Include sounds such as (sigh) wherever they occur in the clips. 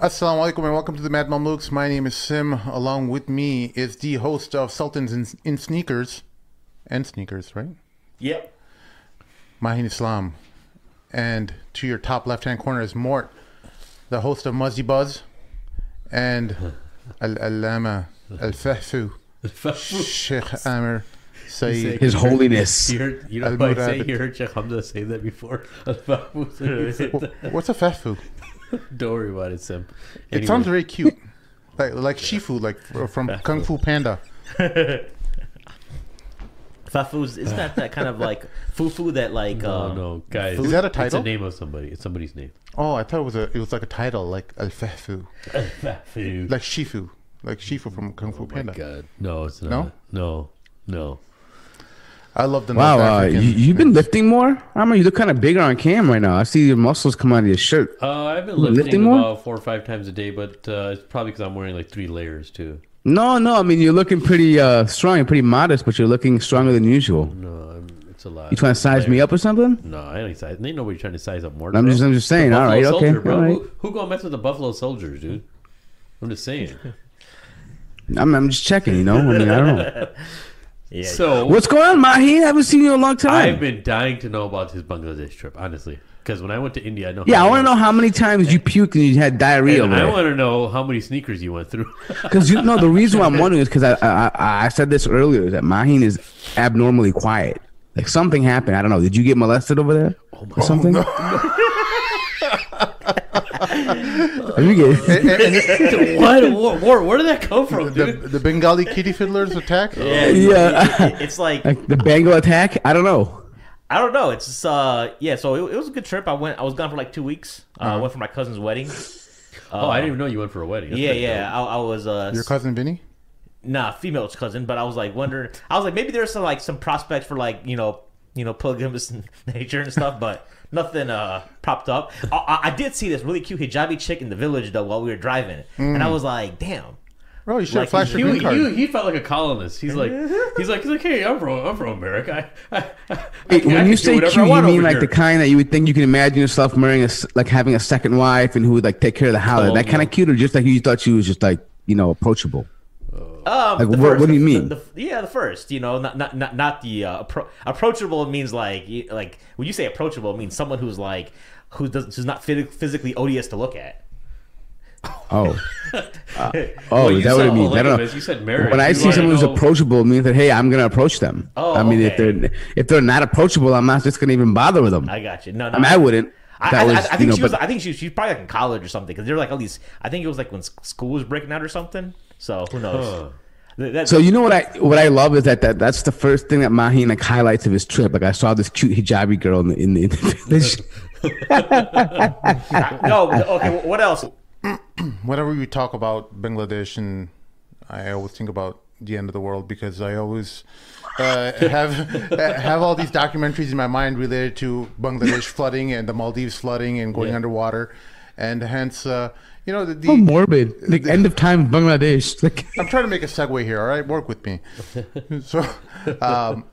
Assalamu alaikum and welcome to the Mad Mamluks. My name is Sim. Along with me is the host of Sultans in, in Sneakers and Sneakers, right? Yep. Mahin Islam. And to your top left hand corner is Mort, the host of Muzzy Buzz and (laughs) Al Alama Al Fahfu, Sheikh Amir Saeed. His Holiness. You heard, you know what I say? You heard Sheikh Hamza say that before. Don't (laughs) What's a (laughs) Fahfu? worry about it, Sim. It sounds very cute. (laughs) Like like Shifu, like from Kung Fu Panda. (laughs) Fafu's isn't that that kind of like fufu that like No, um, no, guys. Is that a It's title? a name of somebody. It's somebody's name. Oh, I thought it was a it was like a title, like Al Fahfu, like Shifu, like Shifu from Kung Fu Oh my Panda. God. No, it's not. No? No? No. I love the Wow, North uh, you, you've been lifting more? I mean, you look kind of bigger on cam right now. I see your muscles come out of your shirt. Uh, I've been You lifting, lifting more? about four or five times a day, but uh, it's probably because I'm wearing like three layers too. No, no, I mean, you're looking pretty uh, strong and pretty modest, but you're looking stronger than usual. No, I'm, it's a lot. You trying to size me up or something? No, I ain't size. Ain't nobody trying to size up more. I'm bro. just, I'm just saying. All Buffalo right, okay, Soldier, bro. all right. Who, who gonna mess with the Buffalo Soldiers, dude? I'm just saying. (laughs) I'm, I'm just checking, you know. I mean, I don't know. (laughs) yeah. So What's going on, Mahi? I haven't seen you in a long time. I've been dying to know about his Bangladesh trip, honestly. Because when I went to India, I know. yeah, I want to know how many times you puked and you had diarrhea And I want to know how many sneakers you went through. (laughs) Because you know the reason why I'm wondering is because I, I I I said this earlier that Mahin is abnormally quiet. Like something happened. I don't know. Did you get molested over there? Oh my or something? (laughs) Are you get- (laughs) (laughs) what? Where, where, where did that come from, the, dude? the Bengali kitty fiddlers attack. yeah, Yeah. it- it- it's like like the Bengal attack? I don't know. I don't know. It's just, uh yeah. So it, it was a good trip. I went. I was gone for like two weeks. Uh, I went for my cousin's wedding. (laughs) oh, I didn't even know you went for a wedding. That's Yeah, yeah. I, I was uh Your cousin Vinny. nah female's cousin, but I was like wondering. I was like maybe there's some like some prospects for like you know you know polygamous nature and stuff, but nothing uh popped up. I, I, I did see this really cute hijabi chick in the village though while we were driving, and I was like, damn. Bro, you should Like, have flashed He, your green card. he, he felt like a colonist. He's like, he's like, he's like, hey, I'm from, I'm from America. I, I, I, Wait, can- when you do say whatever cute, you mean like here." the kind that you would think you can imagine yourself marrying a s- like having a second wife and who would like take care of the house. Oh, that kind of cute, or just like you thought she was just like you know approachable. Um, Like, the what- what do you mean? The, the- yeah, the first. You know, not not not, not the uh, appro- approachable means like like when you say approachable, it means someone who's like who does who's not phys- physically odious to look at. Oh, (laughs) oh, Well, is that what it means? I don't know. You said marriage. When I You see wanna someone who's approachable, it means that hey, I'm gonna approach them. Oh, I mean, if they're if they're not approachable, I'm not just gonna even bother with them. I, I got you. No, no. mean, I wouldn't. I, That I, was, I, I you think know, she was. but- I think she, she's probably like in college or something because they're like at least. I think it was like when school was breaking out or something. So who knows? Huh. Th- that- So you know what I what I love is that, that that's the first thing that Mahin like highlights of his trip. Like I saw this cute hijabi girl in the in the, in the village. (laughs) (laughs) no. Okay. What else? (clears throat) Whenever we talk about Bangladesh, and I always think about the end of the world because I always uh, (laughs) have have all these documentaries in my mind related to Bangladesh flooding and the Maldives flooding and going Yeah. underwater, and hence, uh, you know, the, the morbid. Like end of time Bangladesh. (laughs) Like I'm trying to make a segue here. All right, work with me. (laughs) so, um,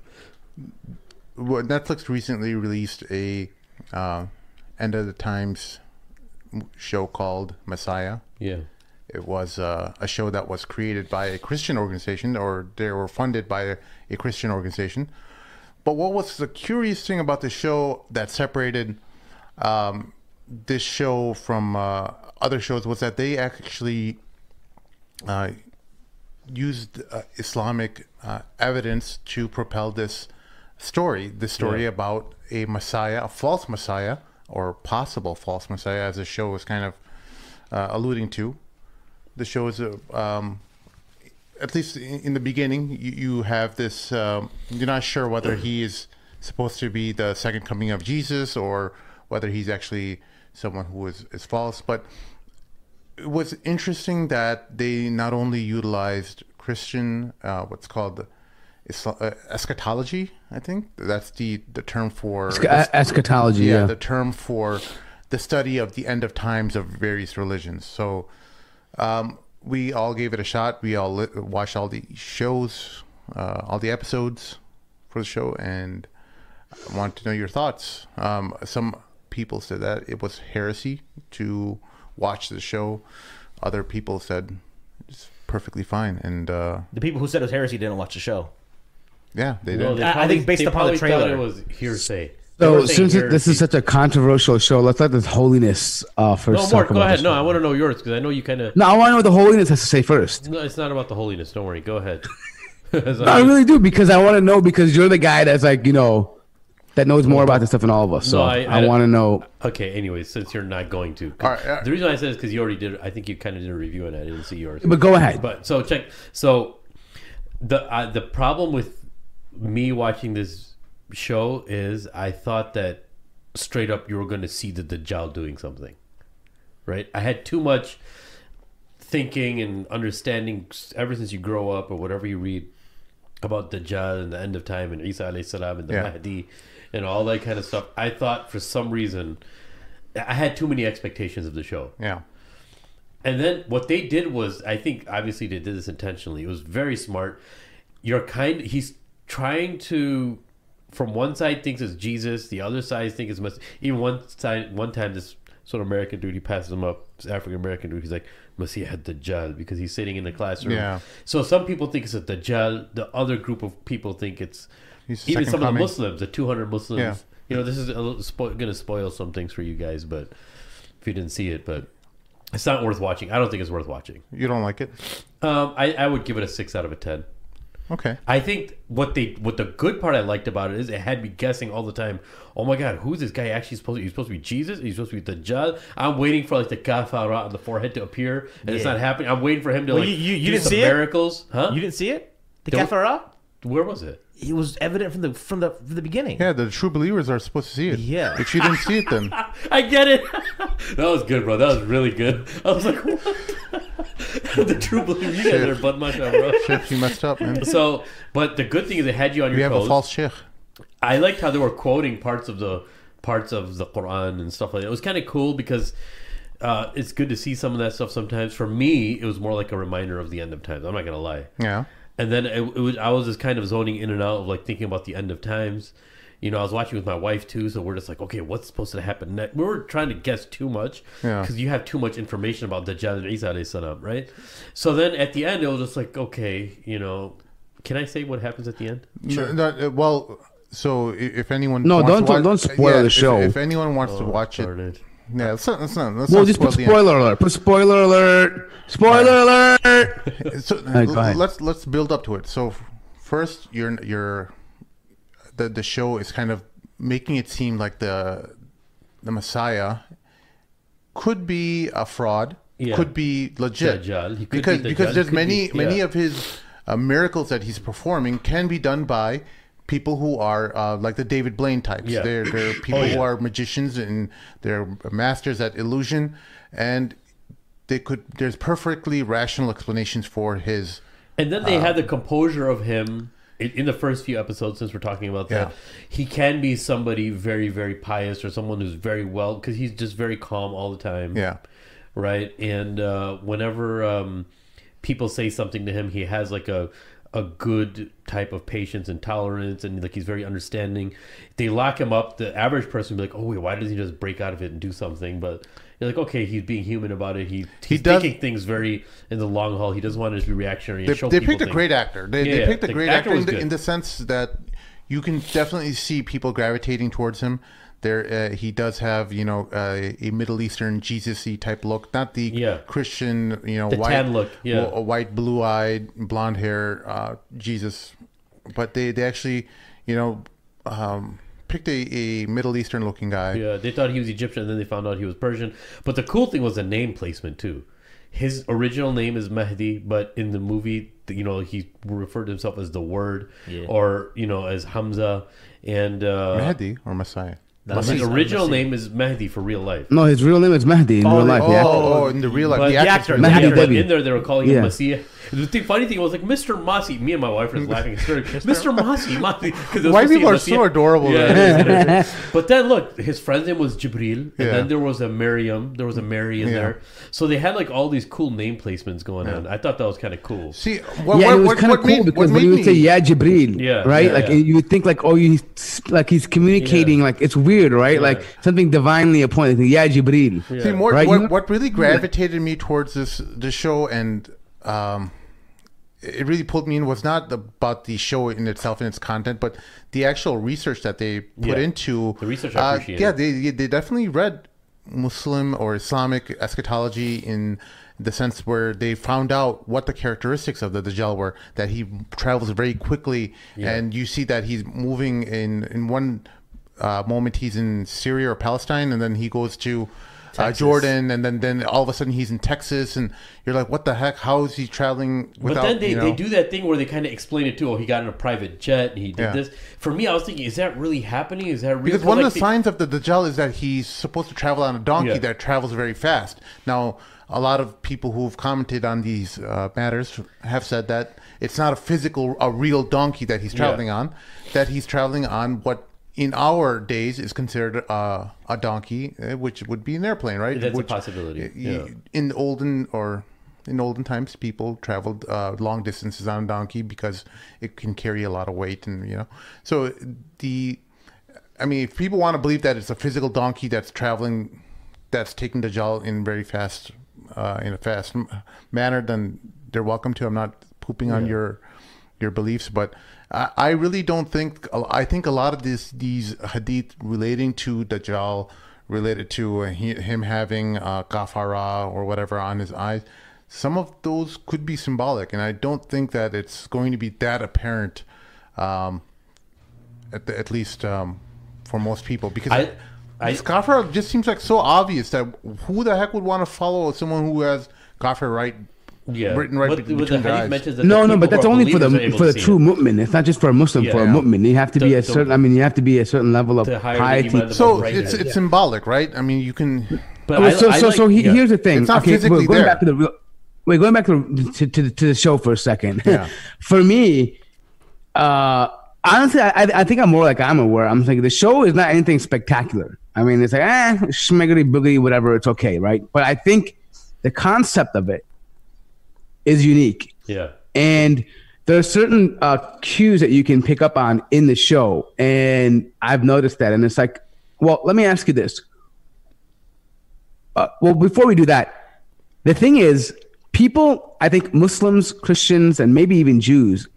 Netflix recently released a uh, end of the times show called Messiah. Yeah. It was uh, a show that was created by a Christian organization, or they were funded by a, a Christian organization. But what was the curious thing about the show that separated um, this show from uh, other shows was that they actually uh, used uh, Islamic uh, evidence to propel this story. The story Yeah. about a Messiah, a false Messiah, or possible false Messiah, as the show was kind of uh, alluding to. The show is, uh, um, at least in, in the beginning, you, you have this. Um, you're not sure whether he is supposed to be the second coming of Jesus or whether he's actually someone who is, is false. But it was interesting that they not only utilized Christian, uh, what's called uh, eschatology. I think that's the the term for Escha- eschatology. yeah, Yeah. the term for the study of the end of times of various religions. So um, we all gave it a shot. We all li- watched all the shows, uh, all the episodes for the show, and I want to know your thoughts. Um, some people said that it was heresy to watch the show. Other people said it's perfectly fine, and uh, The people who said it was heresy didn't watch the show. yeah, they No, did. they I- I think based upon the trailer. it was hearsay. So since it, this is such a controversial show, let's let this holiness uh, first. No, talk Mark, go about ahead. No. I want to know yours because I know you kind of. No, I want to know what the holiness has to say first. No, it's not about the holiness. Don't worry. Go ahead. (laughs) No, I really do because I want to know because you're the guy that's like you know that knows more about this stuff than all of us. So No, I, I- I- want to know. Okay. Anyways, since you're not going to, All right, all right. the reason I said is because you already did. I think you kind of did a review on it. I didn't see yours. But go ahead. But so check. So the uh, the problem with me watching this show is I thought that straight up you were going to see the Dajjal doing something, right? I had too much thinking and understanding ever since you grow up or whatever you read about Dajjal and the end of time and Isa alayhi salam and the Yeah. Mahdi and all that kind of stuff. I thought for some reason I had too many expectations of the show. yeah, And then what they did was, I think obviously they did this intentionally. It was very smart. You're kind. He's trying to, from one side thinks it's Jesus, the other side thinks it's Messiah. Even one side, one time this sort of American dude, he passes him up, this African American dude. He's like Messiah had Dajjal because he's sitting in the classroom. Yeah. So some people think it's a Dajjal. The other group of people think it's He's the even second some of the. Muslims, the 200 Muslims. Yeah. You know, this is spo- going to spoil some things for you guys, but if you didn't see it, but it's not worth watching. I don't think it's worth watching. you don't like it? Um, I, I would give it a six out of a ten. Okay, I think what they what the good part I liked about it is it had me guessing all the time. Oh my god, who's this guy actually supposed to? He's supposed to be Jesus. He's supposed to be the Dajjal. I'm waiting for like the kafara on the forehead to appear, and it's not happening. I'm waiting for him to Well, like you- you- you do didn't some see it? miracles, huh? You didn't see it? The Don't- kafara? Where was it? It was evident from the from the from the beginning. yeah, the true believers are supposed to see it. Yeah. if you didn't see it, then (laughs) I get it. (laughs) that was good, bro. That was really good. I was like, what? (laughs) the true believers, You guys are butt much, bro. shit, you messed up, man. So, but the good thing is they had you on your We have toes. a false sheikh. I liked how they were quoting parts of the parts of the Quran and stuff like that. It was kind of cool because uh, it's good to see some of that stuff sometimes. For me, it was more like a reminder of the end of times. I'm not gonna lie. Yeah, And then it, it was I was just kind of zoning in and out of like thinking about the end of times. You know, I was watching with my wife too, so we're just like, okay, what's supposed to happen next? We were trying to guess too much Yeah. because you have too much information about Dajjal and Isa alayhi salam, right? So then at the end, it was just like, okay, you know, can I say what happens at the end? No, no, uh, well, so if anyone No, wants don't- to watch, don't spoil the show. If, anyone wants to watch it, it. Yeah, let's not, let's not, let's Well, not just put spoil end. spoiler alert. Put spoiler alert. Spoiler alert. (laughs) So right, go ahead. let's let's build up to it. So first, you're you're the the show is kind of making it seem like the the Messiah could be a fraud, Yeah. could be legit, could because be because there's Could many be- many of his uh, miracles that he's performing can be done by people who are uh, like the David Blaine types. Yeah. Oh, They're they're (clears throat) people yeah. who are magicians and they're masters at illusion, and they could. There's perfectly rational explanations for his. And then they had the composure of him in, in the first few episodes. Since we're talking about that, Yeah. he can be somebody very, very pious or someone who's very well because he's just very calm all the time. Yeah, right. And uh, whenever um, people say something to him, he has like a a good type of patience and tolerance, and like he's very understanding. They lock him up. The average person would be like, "Oh wait, why doesn't he just break out of it and do something?" But you're like, okay, he's being human about it. He he's does- thinking things very in the long haul. He doesn't want to just be reactionary. They, they picked a great actor. They, they Yeah, picked a the great actor actor in the, in the sense that you can definitely see people gravitating towards him. There, uh, he does have you know uh, a Middle Eastern Jesus-y type look, not the Yeah. Christian you know The white tan look, yeah. a white blue-eyed blonde hair uh, Jesus, but they they actually you know um, picked a, a Middle Eastern looking guy. Yeah, they thought he was Egyptian, and then they found out he was Persian. But the cool thing was the name placement too. His original name is Mehdi, but in the movie, you know, he referred to himself as the Word, Yeah. or you know, as Hamza. And uh, Mahdi or Messiah. But his original name is Mehdi for real life. No, his real name is Mahdi in Oh, real life. Oh, yeah. oh, in the real life, But the the actor's actor- name. Mahdi Yeah, but Debi. in there they were calling Yeah. him Messiah. The thing, funny thing was like Mr. Mossy. Me and my wife were laughing hysterically. (laughs) Mr. Mossy, Mossy. 'cause it White supposed to be people are Messiah. so adorable, Yeah, man. it is, it is. but then look, his friend's name was Jibril, and Yeah. then there was a Miriam, there was a Mary in Yeah. there. So they had like all these cool name placements going on. I thought that was kind of cool. See, what, yeah, what, it was kind of cool made, because when you would say "Yeah, Jibril," Yeah, right? yeah, like yeah. you would think like, oh, you like he's communicating like it's weird, right? Like something divinely appointed. Like, yeah, Jibril. See, more, Right, what, what really gravitated me towards this this show and um, it really pulled me in was not about the show in itself and its content, but the actual research that they put Yeah. into The research I uh, yeah, they they definitely read Muslim or Islamic eschatology in the sense where they found out what the characteristics of the Dajjal were. That he travels very quickly, and you see that he's moving in in one uh, moment he's in Syria or Palestine, and then he goes to uh, Jordan, and then then all of a sudden he's in Texas, and you're like, what the heck? How is he traveling without? but then they, you know? they do that thing where they kind of explain it too. Oh, he got in a private jet and he did Yeah. this. For me, I was thinking, is that really happening? Is that real? Because one like, of the signs of the Dajjal is that he's supposed to travel on a donkey Yeah. that travels very fast. Now, a lot of people who've commented on these uh, matters have said that it's not a physical, a real donkey that he's traveling on, that he's traveling on what in our days is considered uh, a donkey, uh, which would be an airplane, right? That's a possibility, yeah. In olden or in olden times, people traveled uh, long distances on a donkey because it can carry a lot of weight, and you know. So the I mean, if people want to believe that it's a physical donkey that's traveling, that's taking the Dajjal in very fast, uh, in a fast manner, then they're welcome to. I'm not pooping on your your beliefs, but I, I really don't think. I think a lot of this these hadith relating to Dajjal, related to uh, he, him having uh, kafara or whatever on his eyes, some of those could be symbolic, and I don't think that it's going to be that apparent. Um, at, the, at least um, for most people because I- I- Kafir just seems like so obvious that who the heck would want to follow someone who has Kafir right yeah, written right But- between the their eyes. mentions that No, the no, but that's only for the believers are able for the true it. mu'min. It's not just for a Muslim. for a Yeah. mu'min, you have to be a the- certain. I mean, you have to be a certain level of The higher the piety. so right it's it it's is. symbolic right I mean you can But Well, I- so I so like- so he, yeah. here's the thing. It's not okay, physically we're going there. back to the real. Wait, going back to to, to, to the show for a second. Yeah. (laughs) for me, uh, honestly, I, I think I'm more like I'm aware. I'm thinking the show is not anything spectacular. I mean, it's like eh, schmiggity boogity, whatever. It's okay, right? But I think the concept of it is unique, yeah. and there are certain uh, cues that you can pick up on in the show, and I've noticed that. And it's like, well, let me ask you this. Uh, well, before we do that, the thing is, people, I think Muslims, Christians, and maybe even Jews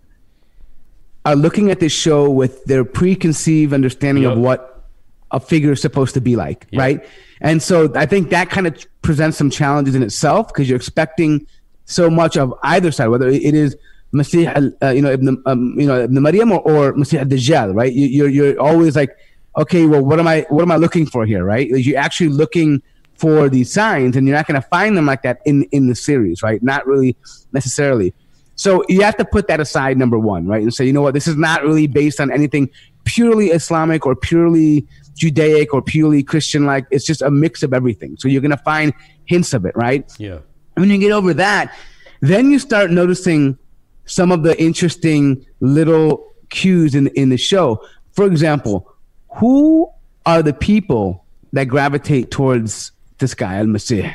are looking at this show with their preconceived understanding Yep. of what a figure is supposed to be like, right? And so I think that kind of presents some challenges in itself because you're expecting so much of either side, whether it is Masih, uh, you know, Ibn, um, you know, Ibn Maryam or, or Masih al-Dajjal, right? You, you're you're always like, okay, well, what am I what am I looking for here, right? You're actually looking for these signs, and you're not going to find them like that in in the series, right? Not really necessarily. So you have to put that aside, number one, right? And say, you know what, this is not really based on anything purely Islamic or purely Judaic or purely Christian. Like it's just a mix of everything. So you're gonna find hints of it, right? Yeah. When you get over that, then you start noticing some of the interesting little cues in in the show. For example, who are the people that gravitate towards this guy, Al Masih?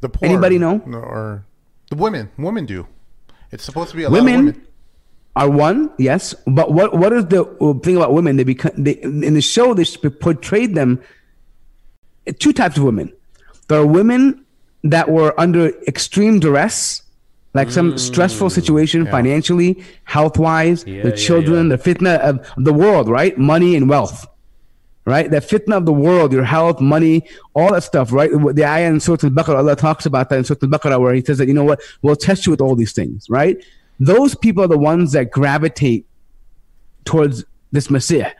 the poor Anybody know? or the women women do it's supposed to be a lot Women? of women are one, yes, but what what is the uh, thing about women? They become they, in the show they portrayed them two types of women. There are women that were under extreme duress, like some mm. stressful situation financially, health wise, Yeah, the yeah, children, the fitna of the world, right? Money and wealth. Right, the fitna of the world, your health, money, all that stuff, right? The ayah in Surah Al-Baqarah, Allah talks about that in Surah Al-Baqarah, where He says that you know what, we'll test you with all these things, right? Those people are the ones that gravitate towards this Messiah.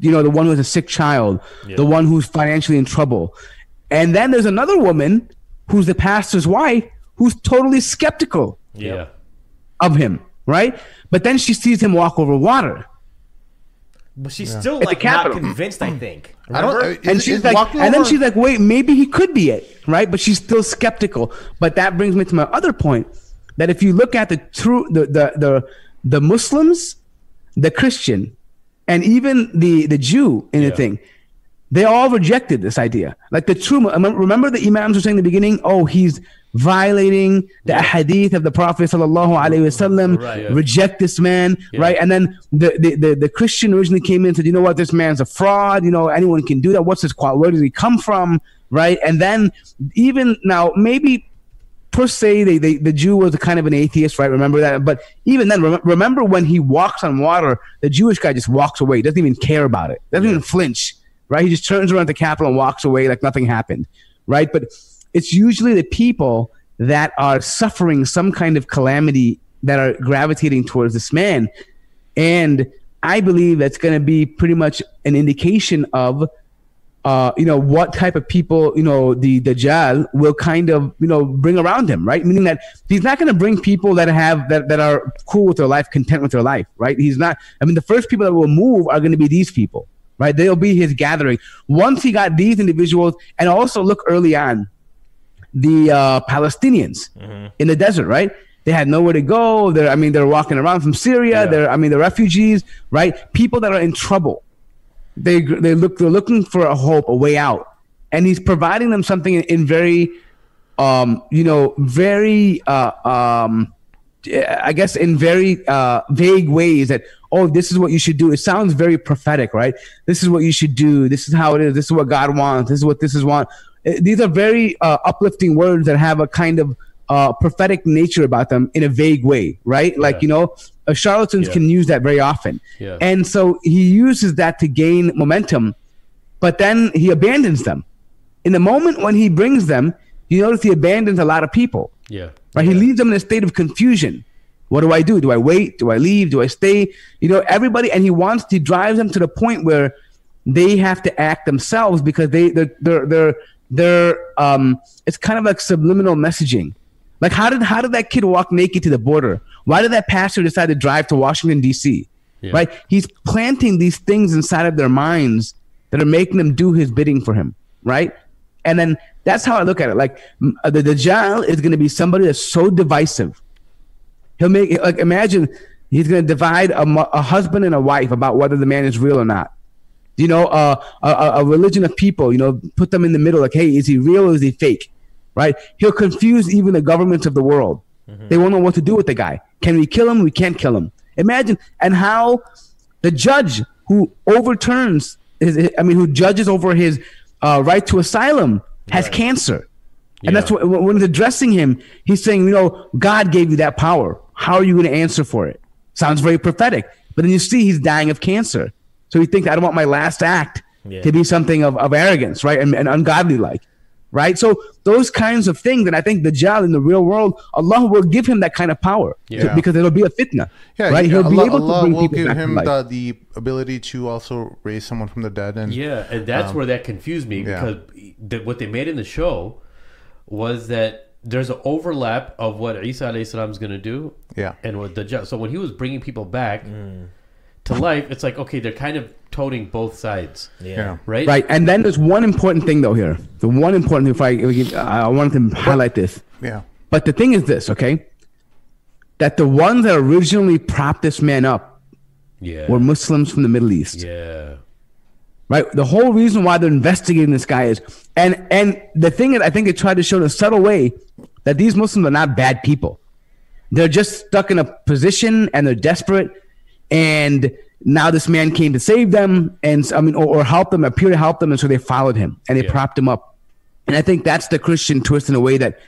You know, the one who has a sick child, the one who's financially in trouble. And then there's another woman who's the pastor's wife who's totally skeptical Yeah. of him, right? But then she sees him walk over water. But she's still the like not convinced. I think. I don't Remember? uh, and she's like, walking and then she's like, wait, maybe he could be it, right? But she's still skeptical. But that brings me to my other point. that if you look at the true the the the, the Muslims, the Christian, and even the the Jew in the thing, they all rejected this idea. Like the true, remember the imams were saying in the beginning, oh, he's violating the hadith of the Prophet sallallahu alaihi wasallam. Right, yeah. Reject this man, Yeah. right? And then the, the the the Christian originally came in and said, you know what, this man's a fraud. You know, anyone can do that. What's his quality? Where does he come from? Right? And then even now, maybe per se, they, they, the Jew was a kind of an atheist, right? Remember that? But even then, rem- remember when he walks on water, the Jewish guy just walks away, doesn't even care about it, doesn't even flinch, right? He just turns around the Capitol and walks away like nothing happened, right? But it's usually the people that are suffering some kind of calamity that are gravitating towards this man. And I believe that's going to be pretty much an indication of uh, you know, what type of people, you know, the Dajjal will kind of, you know, bring around him, right? Meaning that he's not going to bring people that have, that, that are cool with their life, content with their life, right? He's not, I mean, the first people that will move are going to be these people, right? They'll be his gathering. Once he got these individuals, and also look early on, the uh, Palestinians in the desert, right? They had nowhere to go. They're, I mean, they're walking around from Syria. Yeah. They're, I mean, they're refugees, right? People that are in trouble they they look they're looking for a hope, a way out, and he's providing them something in, in very, um, you know, very, uh, um, I guess in very uh, vague ways that oh, this is what you should do. It sounds very prophetic, right? This is what you should do. This is how it is. This is what God wants. This is what this is want. These are very uh, uplifting words that have a kind of uh, prophetic nature about them in a vague way, right? Like you know, uh, charlatans Yeah. can use that very often. Yeah. And so he uses that to gain momentum, but then he abandons them. In the moment when he brings them, you notice he abandons a lot of people, Yeah. right? He leaves them in a state of confusion. What do I do? Do I wait? Do I leave? Do I stay? You know, everybody, and he wants, he drives them to the point where they have to act themselves because they, they're, they're, they're, they're um, it's kind of like subliminal messaging. Like how did, how did that kid walk naked to the border? Why did that pastor decide to drive to Washington, D.C.? Yeah. right? He's planting these things inside of their minds that are making them do his bidding for him, right? And then that's how I look at it. Like uh, the Dajjal is going to be somebody that's so divisive. He'll make like imagine he's going to divide a, a husband and a wife about whether the man is real or not. You know, uh, a, a religion of people. You know, put them in the middle. Like, hey, is he real or is he fake? Right? He'll confuse even the governments of the world. They won't know what to do with the guy. Can we kill him? We can't kill him. Imagine and how the judge who overturns his, I mean, who judges over his uh, right to asylum has Right. cancer. And that's what when he's addressing him, he's saying, you know, God gave you that power. How are you going to answer for it? Sounds very prophetic. But then you see he's dying of cancer. So he thinks, I don't want my last act Yeah. to be something of, of arrogance, right? And, and ungodly like. Right? So those kinds of things, and I think the Dajjal in the real world, Allah will give him that kind of power. to- because it'll be a fitna. Yeah, right? yeah, He'll be Allah, able to bring will people give back to him life. the, the ability to also raise someone from the dead, and Yeah, and that's where that confused me Um, yeah. because the, what they made in the show was that there's an overlap of what Isa alayhi salam is going to do yeah, and what the Dajjal so when he was bringing people back mm. to life, it's like okay, they're kind of toting both sides, Yeah. yeah, right? Right, and then there's one important thing though here. The one important thing, if I, if I I wanted to highlight this. yeah, But the thing is this, okay? That the ones that originally propped this man up Yeah, were Muslims from the Middle East, yeah, right? The whole reason why they're investigating this guy is, and and the thing is, I think they tried to show in a subtle way that these Muslims are not bad people. They're just stuck in a position and they're desperate, and now this man came to save them, and I mean, or, or help them, appear to help them, and so they followed him and they Yeah. propped him up. And I think that's the Christian twist in a way that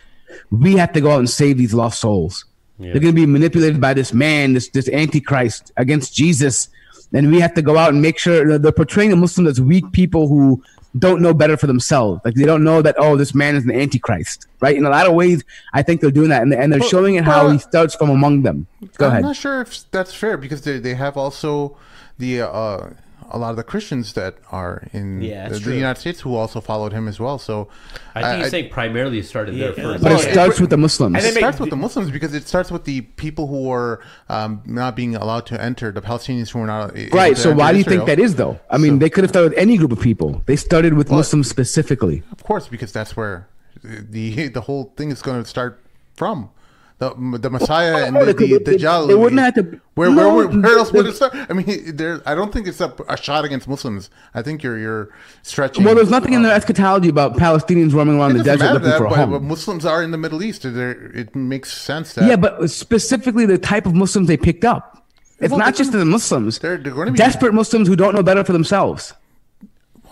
we have to go out and save these lost souls. Yeah. They're going to be manipulated by this man, this this antichrist against Jesus, and we have to go out and make sure they're portraying the Muslims as weak people who don't know better for themselves. Like they don't know that oh, this man is an antichrist, right? In a lot of ways, I think they're doing that, and, and they're showing it how he starts from among them. Go I'm ahead. not sure if that's fair because they, they have also the uh, a lot of the Christians that are in Yeah, the, the. United States who also followed him as well. So I think he's saying primarily it started there first. But No, it it- starts with the Muslims. And it starts with the Muslims because it starts with the people who are um, not being allowed to enter, the Palestinians who are not Right. So enter why do you think that is, though? I mean, So- they could have started with any group of people. They started with Muslims specifically. Of course, because that's where the the whole thing is going to start from. The, the Messiah and the, the, Dajjal. they wouldn't have to- Where, where, where, where else would it start? I mean, there. I don't think it's a, a shot against Muslims. I think you're you're stretching. Well, there's nothing in the um, eschatology about Palestinians roaming around the desert looking that, for a but, home. but Muslims are in the Middle East. They're, it makes sense that Yeah, but specifically the type of Muslims they picked up. It's Well, not just the Muslims. they're, they're going to be Desperate Muslims who don't know better for themselves.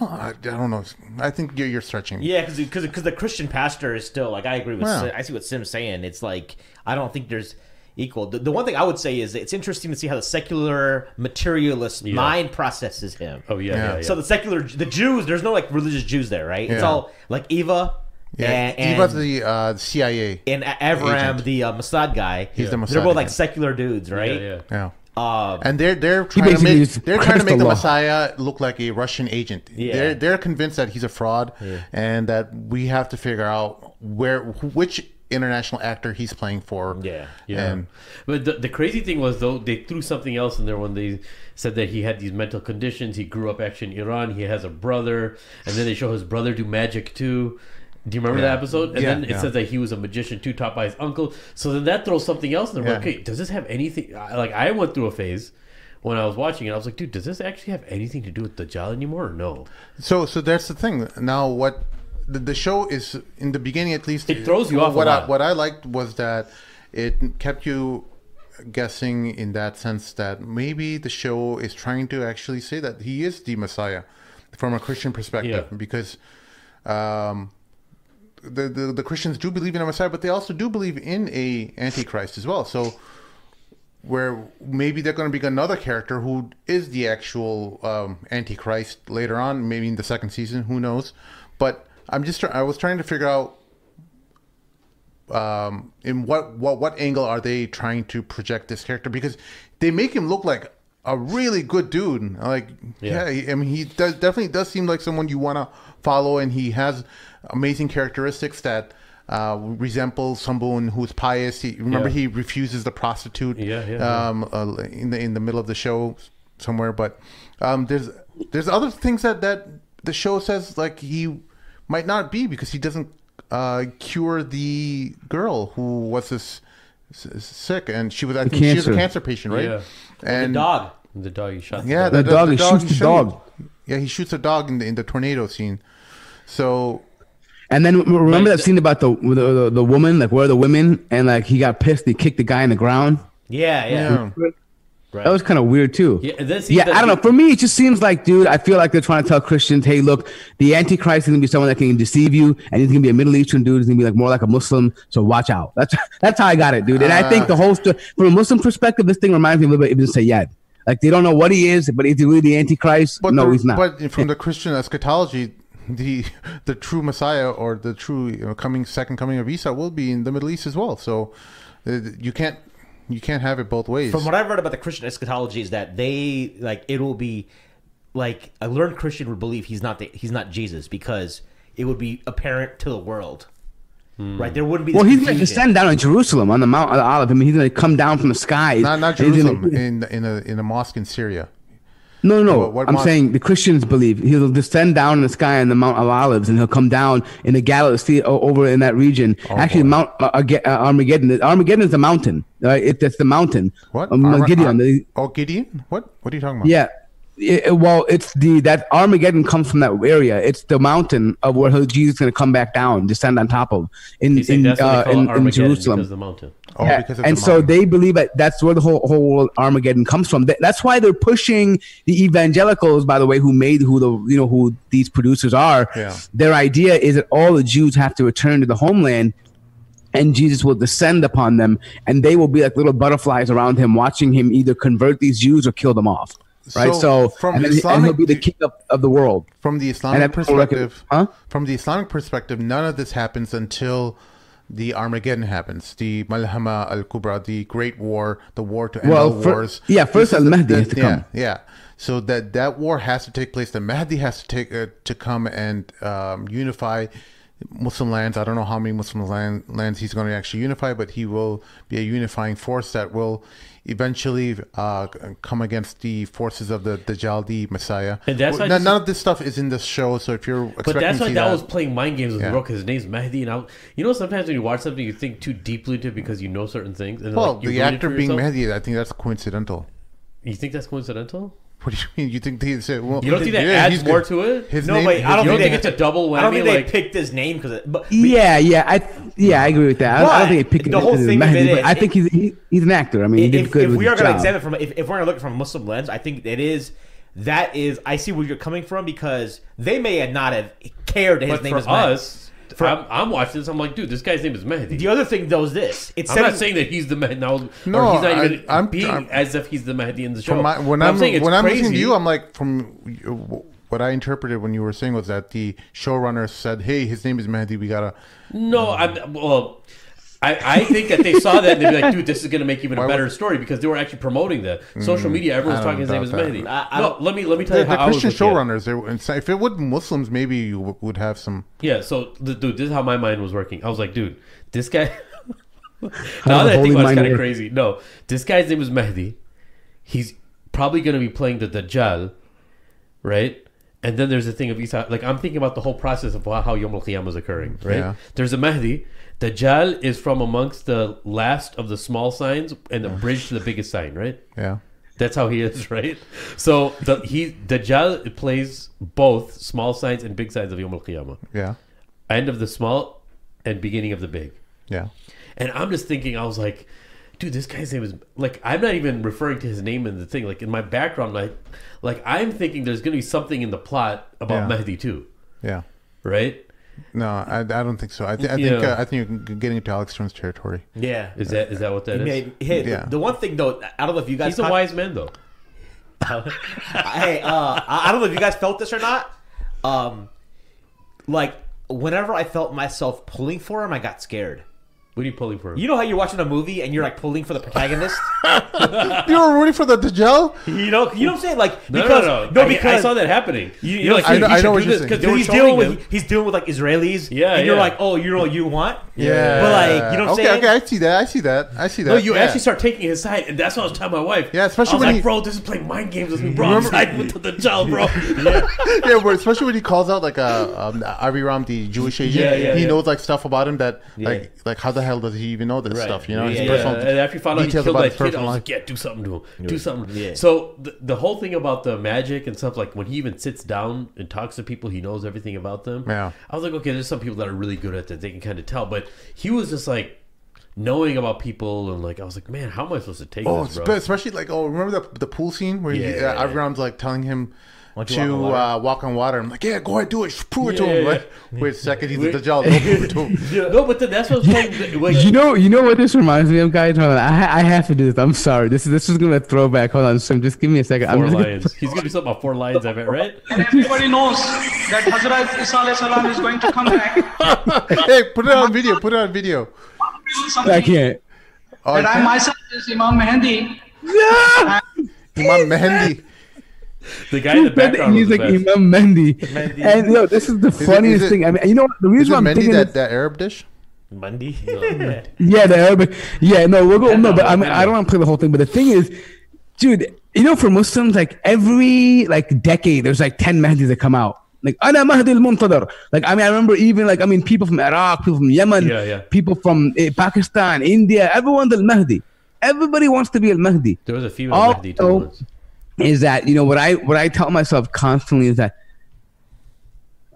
Well, I, I don't know. I think you're, you're stretching. Yeah, because because the Christian pastor is still like I agree with. Yeah. I see what Sim's saying. It's like I don't think there's equal. The, the one thing I would say is it's interesting to see how the secular materialist mind processes him. Oh yeah, Yeah. yeah. yeah. So the secular, the Jews, there's no like religious Jews there, right? It's all like Eva Yeah, and, and, Eva's the uh, CIA. and Aviram, the uh, Mossad guy. He's the They're both like agent. secular dudes, right? yeah, yeah. Yeah. Uh, And they're they're trying to make they're trying to make the the. Messiah look like a Russian agent. Yeah. They're they're convinced that he's a fraud, and that we have to figure out where which international actor he's playing for. Yeah. Yeah, And but the, the crazy thing was though they threw something else in there when they said that he had these mental conditions. He grew up actually in Iran. He has a brother, and then they show his brother do magic too. Do you remember that episode? And Yeah, then it yeah. says that he was a magician too, taught by his uncle. So then that throws something else in there. Yeah. Okay, does this have anything? Like I went through a phase when I was watching it. I was like, dude, does this actually have anything to do with the Dajjal anymore? Or no? so so that's the thing. Now what the, the show is in the beginning at least It throws you off a What I what I liked was that it kept you guessing in that sense that maybe the show is trying to actually say that he is the Messiah from a Christian perspective Yeah. because um, the, the the Christians do believe in a Messiah, but they also do believe in a Antichrist as well. So where maybe they're going to be another character who is the actual um, Antichrist later on, maybe in the second season, who knows? But I'm just I was trying to figure out um, in what what what angle are they trying to project this character because they make him look like a really good dude. Like yeah, Yeah. I mean he does definitely does seem like someone you want to follow, and he has amazing characteristics that. Uh, resemble someone who's pious. He, remember, Yeah. he refuses the prostitute Yeah, yeah, yeah. um, uh, in the in the middle of the show somewhere. But um, there's there's other things that that the show says like he might not be because he doesn't uh, cure the girl who was this sick and she was I think she was a cancer. cancer patient, right? Yeah. And the dog. The dog you shot. yeah, The dog, he shoots the dog. Yeah, he shoots a dog in the in the tornado scene. So And then remember that scene about the, the the the woman, like where are the women, and like he got pissed, and he kicked the guy in the ground. Yeah, yeah. yeah. That was kind of weird too. Yeah, and yeah, that- I don't know. For me, it just seems like, dude, I feel like they're trying to tell Christians, hey, look, the Antichrist is gonna be someone that can deceive you, and he's gonna be a Middle Eastern dude. He's gonna be like more like a Muslim. So watch out. That's that's how I got it, dude. And I ah. think the whole sto- from a Muslim perspective, this thing reminds me a little bit of Ibn Sayyad. Like they don't know what he is, but is he really the Antichrist? But no, the, he's not. But from the Christian eschatology, the the true Messiah or the true you know, coming second coming of Isa will be in the Middle East as well. So uh, you can't you can't have it both ways. From what I've read about the Christian eschatology is that they like it will be like a learned Christian would believe he's not the, he's not Jesus because it would be apparent to the world, right? There wouldn't be. well, he's gonna confusion. descend down on Jerusalem on the Mount of Olive. I mean, he's gonna come down from the sky. not not and he's gonna- Jerusalem in in a in a mosque in Syria. No, no, no. I'm saying the Christians believe he'll descend down in the sky on the Mount of Olives, and he'll come down in the Galilee over in that region. Actually, Oh, boy. Mount uh, uh, Armageddon. Armageddon is the mountain. Right? It, that's the mountain. What? Um, Arma- Gideon. Ar- oh, Gideon. What? What are you talking about? yeah. It- it- well, it's the that Armageddon comes from that area. It's the mountain of where Jesus is going to come back down, descend on top of in He's in, uh, in, in Jerusalem. because of the mountain. Oh, Yeah, because it's and a so mountain. they believe that that's where the whole whole Armageddon comes from. That's why they're pushing the evangelicals, by the way, who made who the you know who these producers are. Yeah. Their idea is that all the Jews have to return to the homeland, and Jesus will descend upon them, and they will be like little butterflies around him, watching him either convert these Jews or kill them off. Right. So, So, from and, then, and he'll be the king of, of the world. from the Islamic perspective, huh? from the Islamic perspective, none of this happens until the Armageddon happens, the Malhama al Kubra, the Great War, the war to end Well, all fir- wars. yeah, first Al-Mahdi has to yeah, come. Yeah, so that that war has to take place. The Mahdi has to take uh, to come and um, unify Muslim lands. I don't know how many Muslim land, lands he's going to actually unify, but he will be a unifying force that will eventually uh, come against the forces of the Dajjal, the Messiah. And that's Well, none, none of this stuff is in this show, so if you're expecting But that's why that, was playing mind games with Yeah. me, bro. Because his name's Mehdi, and I, you know, sometimes when you watch something, you think too deeply into it because you know certain things. And then, well, like, the actor being yourself. Mehdi, I think that's coincidental. You think that's coincidental? What do you mean? You think they said, well, You don't think that yeah, adds more good. to it? His No, name, wait, his- I don't you don't think think they- it's a double whammy? I don't think like, they picked his name because. But Yeah, yeah, I yeah, I agree with that. I, don't- I don't think it picked the whole thing of Mahdi, but is- I think he's he, he's an actor. I mean, he did if, good if with we are going to examine from if, if we're going to look from a Muslim lens, I think it is that is I see where you're coming from because they may not have cared that his But name for is Mehdi. us, I'm, I'm watching this. I'm like, dude, this guy's name is Mehdi. The other thing though is this: it's I'm not saying that he's the Mahdi now. No, or he's not I- even I'm- being I'm- as if he's the Mahdi in the show. My, when But I'm, saying it's when I'm crazy. listening to you, I'm like, from what I interpreted when you were saying was that the showrunner said, "Hey, his name is Mehdi. We gotta." No, I'm well. I, I think that they saw that and they'd be like, dude, this is going to make even a better would- story because they were actually promoting that. Social media, everyone's I talking his name is. Mehdi. I- I no, let me let me tell The, you the how I was Christian looking showrunners, they, were- if it would Muslims, maybe you would have some. Yeah, so the, dude, this is how my mind was working. I was like, dude, this guy. (laughs) now that I holy think about it, it's kind of crazy. No, this guy's name is Mehdi. He's probably going to be playing the Dajjal, right? And then there's the thing of Isa. Like I'm thinking about the whole process of how Yom Al Qiyamah is occurring, right? Yeah. There's a Mahdi. Dajjal is from amongst the last of the small signs and the bridge to the biggest sign, right? Yeah, That's how he is, (laughs) right? So the he Dajjal plays both small signs and big signs of Yom Al Qiyamah. yeah, End of the small and beginning of the big. yeah. And I'm just thinking, I was like, dude, this guy's name is like I'm not even referring to his name in the thing. Like in my background, like like I'm thinking there's gonna be something in the plot about Yeah. Mehdi too, Yeah. right? No, I, I don't think so. I, th- I Yeah. think uh, I think you're getting into Alex Jones territory. Yeah. Is that is that what that is? Hey, hey, Yeah. the one thing though, I don't know if you guys. He's a caught- wise man though. (laughs) hey, uh, I I don't know if you guys felt this or not. Um, like whenever I felt myself pulling for him, I got scared. What are you pulling for? You know how you're watching a movie and you're like pulling for the protagonist. (laughs) You were rooting for the Dajjal? you know, you know what I'm saying? Like no, because no, no, I, because I saw that happening. You- You, are like, I know- dude, you I know what do you're this saying. because he's showing dealing him. with he's dealing with like Israelis. Yeah, and you're yeah. like, oh, you know, you want. Yeah. But like, you know what I'm okay, saying? okay, I see that. I see that. I see that. No, you yeah. actually start taking his side, and that's what I was telling my wife. Yeah, especially I was when like, he- bro, this is playing mind games with me, bro. Remember- I'm siding with the Dajjal, bro. (laughs) yeah, (laughs) where, especially when he calls out like uh, um, Aviram, the Jewish agent. Yeah, yeah, he knows like stuff about him that like like how the hell does he even know this Right. stuff? You know, his yeah, personal and after you found out he details killed about that his kid, I personal was life. like, yeah, do something to him. Do something. Yeah. So the, the whole thing about the magic and stuff, like when he even sits down and talks to people, he knows everything about them. Yeah. I was like, okay, there's some people that are really good at that. They can kind of tell. But he was just like knowing about people and like, I was like, man, how am I supposed to take Oh, this, bro? especially like oh, remember the the pool scene where he, Yeah. uh, Aviram's like telling him Why don't you to walk on water? uh, walk on water. I'm like, yeah, go ahead, do it, prove it to Yeah, him. yeah, Right? Wait a second, he's Wait. the Dajjal. Don't prove it to him. (laughs) No, but then that's what I was saying. Like, You know, you know what this reminds me of, guys. Hold on, I, I have to do this. I'm sorry. This is this is gonna throw back. Hold on, so just give me a second. I'm four just gonna- lions. (laughs) He's gonna be something about four lions, I bet, right? And everybody knows that Hazrat Isa alayhi salam is going to come back. (laughs) hey, put it on video. Put it on video. Do something I can't. Oh, that I myself is Imam Mehendi. Yeah. Imam Mehendi. The guy in the background He's like the best. Imam Mendy. And yo, this is the it- funniest is it- thing. I mean, you know, what? the Is reason it why I'm Mendy thinking that, that Arab dish? Monday. (laughs) Yeah, the Arabic. Yeah, no, we'll go. No, but I mean, Mendy. I don't want to play the whole thing. But the thing is, dude, you know, for Muslims, like every like decade, there's like ten Mahdis that come out. Like Ana Mahdi al-Muntadar. Like I mean, I remember even like I mean, people from Iraq, people from Yemen, Yeah, yeah. people from eh, Pakistan, India, everyone's al Mahdi. Everybody wants to be al Mahdi. There was a female Also- Mahdi too once. Is that you know what I what I tell myself constantly is that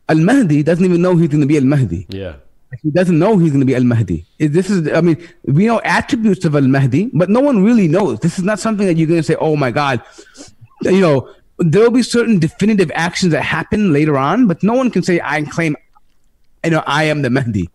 Al Mahdi doesn't even know he's going to be Al Mahdi. Yeah. He doesn't know he's going to be Al Mahdi. This is, I mean, we know attributes of Al Mahdi, but no one really knows. This is not something that you're going to say, oh my God. You know, there will be certain definitive actions that happen later on, but no one can say, I claim, you know, I am the Mahdi.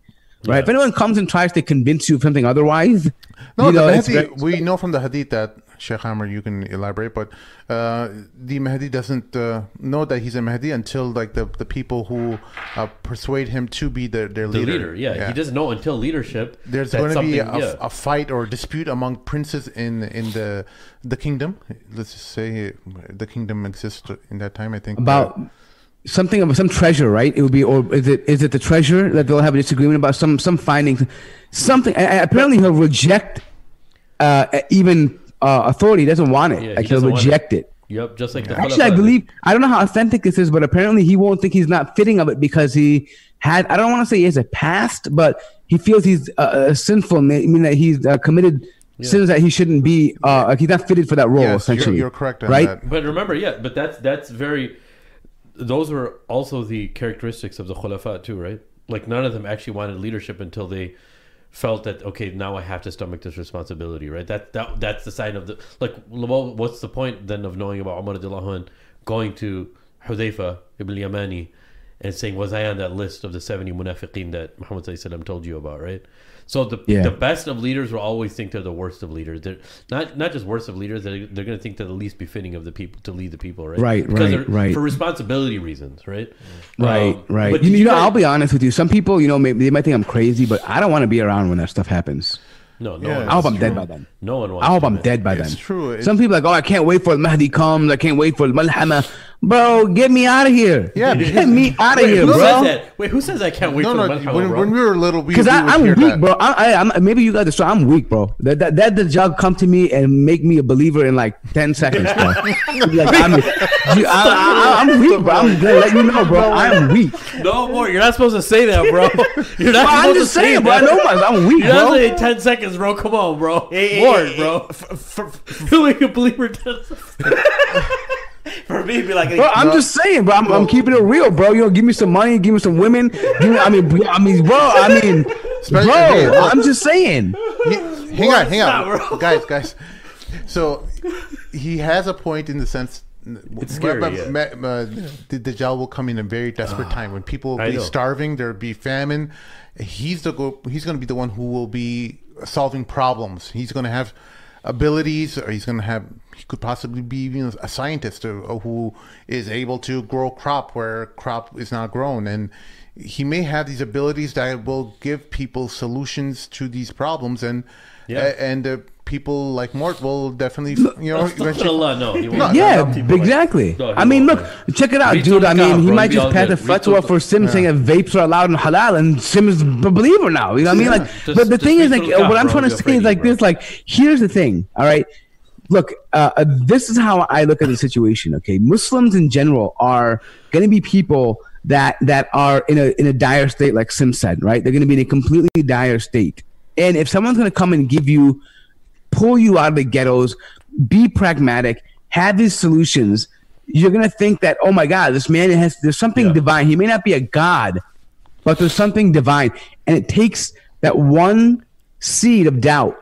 Right? Yeah. If anyone comes and tries to convince you of something otherwise, No, you know, the Mahdi, very- we know from the Hadith that Sheikh Hammer, you can elaborate, but uh, the Mahdi doesn't uh, know that he's a Mahdi until like the, the people who uh, persuade him to be their, their The leader. leader, yeah. He doesn't know until leadership. There's going to be a, yeah. a fight or dispute among princes in in the the kingdom. Let's just say the kingdom exists in that time. I think about something of some treasure, right? It would be, or is it is it the treasure that they'll have a disagreement about some some findings, something. a- a- Apparently, he'll reject uh, even uh, authority. He doesn't want it. Yeah, he like he'll reject it. Yep, just like the Actually, I believe I don't know how authentic this is, but apparently he won't think he's not fitting of it because he had. I don't want to say he has a past, but he feels he's uh, uh, sinful. I mean that he's uh, committed sins that he shouldn't be. Uh, like he's not fitted for that role. Yes, you're, essentially, you're correct right? that. But remember, yeah, but that's that's very. Those were also the characteristics of the Khulafa too, right? Like none of them actually wanted leadership until they felt that okay, now I have to stomach this responsibility, right? That that that's the sign of the like. Well, what's the point then of knowing about Umar anh going to Hudayfa ibn Yamani and saying, "Was I on that list of the seventy munafiqeen that Muhammad told you about?" Right. So the Yeah. the best of leaders will always think they're the worst of leaders. They're not not just worst of leaders. They're, they're going to think they're the least befitting of the people to lead the people, right? Right, Because right, right. For responsibility reasons, right? Right, Um, right. But You, did you know, guys- I'll be honest with you. Some people, you know, maybe they might think I'm crazy, but I don't want to be around when that stuff happens. no, no, Yeah, I hope I'm to. dead by then. No one wants. I hope to, I'm man. dead by It's then. true. It's- Some people are like, oh, I can't wait for the Mahdi comes. I can't wait for the Malhama. Bro, get me out of here. Yeah, get me out of here, who says bro. that? Wait, who says I can't wait No, for no. the Malhama, When, bro? when we were little, we Because we I'm hear weak, that. bro. I, I, I'm, maybe you guys are strong. I'm weak, bro. That that that the Dajjal come to me and make me a believer in like ten seconds, bro. (laughs) like I'm, you- I, I, I'm weak, bro. I'm gonna let you know, bro. I'm weak. no more. You're not supposed to say that, bro. (laughs) You're not Bro, I'm supposed just to say saying, bro. I that. know myself. I'm weak, You're not bro. saying ten seconds, bro. Come on, bro. Hey, More, bro. hey, For, for, You a believer. ten seconds. (laughs) for me, it'd be like, Bro, I'm just saying, bro. I'm, I'm keeping it real, bro. You know, give me some money, give me some women. Give me, I mean, bro, I mean, bro. I mean, bro. I'm just saying. He- hang on, hang on, bro. guys, guys. So he has a point in the sense. It's scary, but- yeah. but, uh, the Dajjal will come in a very desperate time when people will be starving. There'll be famine. He's the go. He's going to be the one who will be solving problems. He's going to have abilities, or he's going to have. He could possibly be even a scientist who is able to grow crop where crop is not grown, and he may have these abilities that will give people solutions to these problems, and Yeah. and uh, people like Mort will definitely, you know, eventually. Allah, no. he won't. Yeah, Some like- exactly. No, I mean, look, man. check it out, Read dude. I Tulkaf, mean, he bro. might just all pass a good. Read fatwa for Sim saying that vapes are allowed in halal, and Sim is a believer now. You know what I mean? Like, Just- but the thing is, like, Tulkaf, what I'm bro. trying to say is like bro. this. Like, here's the thing. All right, look, uh, uh, this is how I look at the situation. Okay, Muslims in general are going to be people that that are in a in a dire state, like Sim said. Right, they're going to be in a completely dire state. And if someone's going to come and give you pull you out of the ghettos, be pragmatic, have these solutions, you're gonna think that, oh my God, this man has there's something Yeah. divine. He may not be a god, but there's something divine. And it takes that one seed of doubt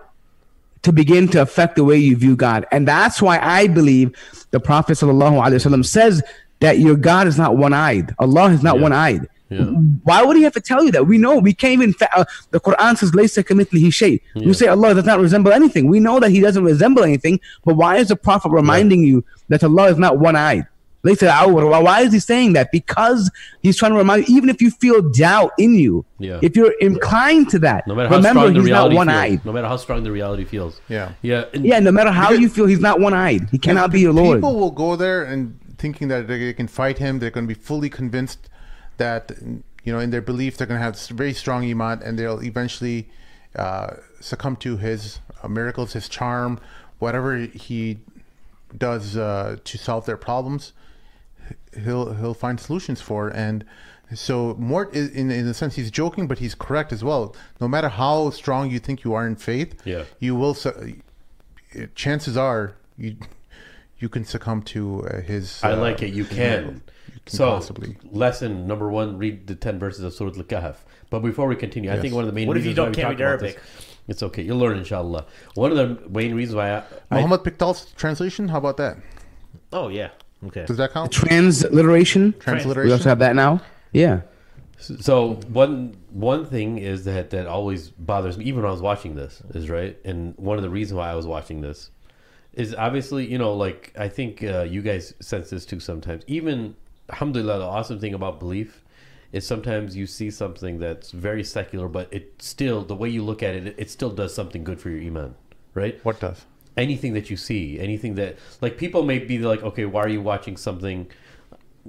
to begin to affect the way you view God. And that's why I believe the Prophet ﷺ says that your God is not one eyed. Allah is not Yeah. one eyed. Yeah. Why would he have to tell you that? We know we can't even. Fa- uh, the Quran says, "Laysa kamithlihi shay." You say Allah does not resemble anything. We know that He doesn't resemble anything. But why is the Prophet reminding you that Allah is not one-eyed? Laysa awwar. Why- Why is He saying that? Because He's trying to remind you. Even if you feel doubt in you, Yeah. if you're inclined to that, No matter how remember strong the He's not one-eyed. No matter how strong the reality feels. Yeah. Yeah. and- Yeah, no matter how you feel, He's not one-eyed. He cannot be your Lord. People will go there and thinking that they can fight him. They're going to be fully convinced that you know in their belief they're going to have s- very strong iman, and they'll eventually uh, succumb to his uh, miracles, his charm, whatever he does uh, to solve their problems. He'll he'll find solutions for, and so Mort is in in a sense he's joking, but he's correct as well. No matter how strong you think you are in faith, Yeah. you will. chances are you you can succumb to uh, his. I uh, like it. You can. You can so, possibly. lesson number one: read the ten verses of Surah Al-Kahf. But before we continue, I think one of the main What if you don't why we can't talk read about Arabic? this- it's okay. You'll learn, inshallah. One of the main reasons why I, I Muhammad Pickthall's translation. How about that? Oh yeah. Okay. Does that count? Transliteration. Transliteration. We Transliteration. also have that now. Yeah. So one one thing is that that always bothers me, even when I was watching this, is right. And one of the reasons why I was watching this is obviously, you know, like I think uh, you guys sense this too sometimes. Even, alhamdulillah, the awesome thing about belief is sometimes you see something that's very secular, but it still the way you look at it, it, still does something good for your iman, right? What does? anything that you see, anything that like people may be like, okay, why are you watching something?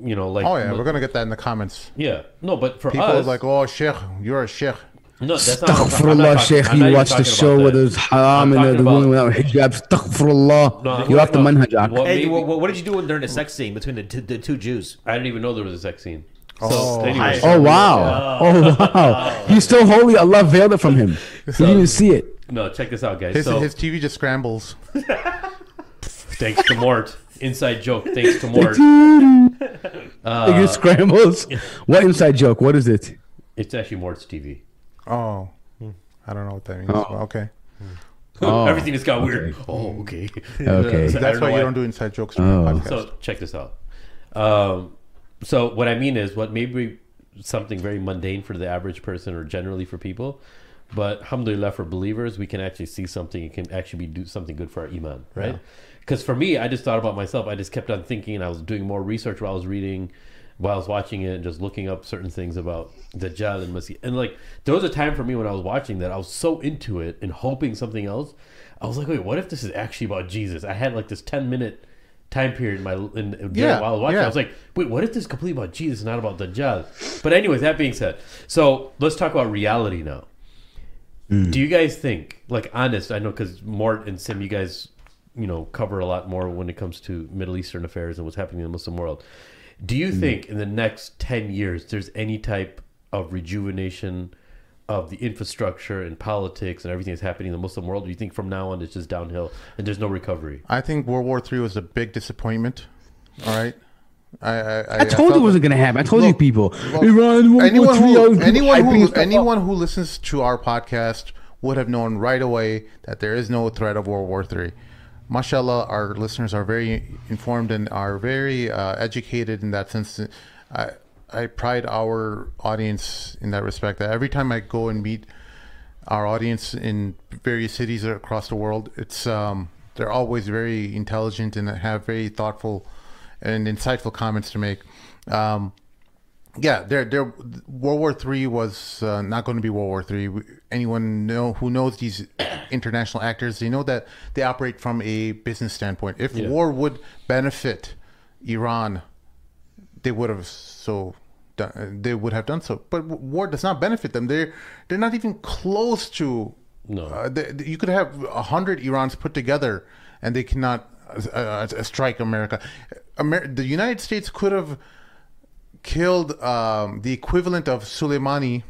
you know, like Oh yeah, we're gonna get that in the comments. yeah, no, but for People us, like, "Oh, Sheikh, you're a Sheikh." No, that's not. I'm not Astaghfirullah, Sheikh. You even watch the show about where that. there's haram and the, talking the woman about- without hijab. Astaghfirullah. No, you off the no, manhaj. Ak. what Hey, what, what did you do during the sex scene between the two, the two Jews? I didn't even know there was a sex scene. Oh. So, anyways, Oh, oh wow! Oh wow! He's still holy. Allah veiled it from him. He didn't even see it. no, check this out, guys. His so his TV just scrambles. (laughs) thanks to Mort, inside joke. Thanks to Mort. Like (laughs) uh, it scrambles. (laughs) What inside joke? What is it? It's actually Mort's TV. Oh, I don't know what that means. Oh. but okay, (laughs) Oh, Everything just got weird. Oh, okay. (laughs) Okay. (laughs) So that's don't why you don't do inside jokes for Oh. podcast. So check this out. Um, so what I mean is, what maybe something very mundane for the average person or generally for people, but alhamdulillah for believers, we can actually see something. It can actually be do something good for our iman, right? Because for me, I just thought about myself. I just kept on thinking, and I was doing more research while I was reading, while I was watching it, and just looking up certain things about Dajjal and Masih. And like, there was a time for me when I was watching that I was so into it and hoping something else. I was like, wait, what if this is actually about Jesus? I had like this ten minute time period in my in, Yeah, while I was watching. yeah. I was like, wait, what if this is completely about Jesus, and not about Dajjal? But anyways, that being said, so let's talk about reality now. Hmm. Do you guys think, like, honest? I know because Mort and Sim, you guys, you know, cover a lot more when it comes to Middle Eastern affairs and what's happening in the Muslim world. Do you hmm. think in the next ten years there's any type of rejuvenation of the infrastructure and politics and everything that's happening in the Muslim world? Do you think from now on it's just downhill and there's no recovery? I think World War III was a big disappointment. All right, I I, I told you it wasn't gonna happen. I told you people. well, Iran, World anyone III, who was anyone who anyone who listens to our podcast would have known right away that there is no threat of World War Three. Mashallah, our listeners are very informed and are very uh, educated in that sense. I I pride our audience in that respect. That every time I go and meet our audience in various cities across the world, it's um, they're always very intelligent and have very thoughtful and insightful comments to make. Um, yeah, there, there. World War Three was uh, not going to be World War Three. Anyone know who knows these (coughs) international actors? They know that they operate from a business standpoint. If Yeah. war would benefit Iran, they would have so done, they would have done so. But war does not benefit them. They're they're not even close to. No. Uh, they, you could have a hundred Irans put together, and they cannot uh, uh, strike America. Amer- the United States could have killed um, the equivalent of Soleimani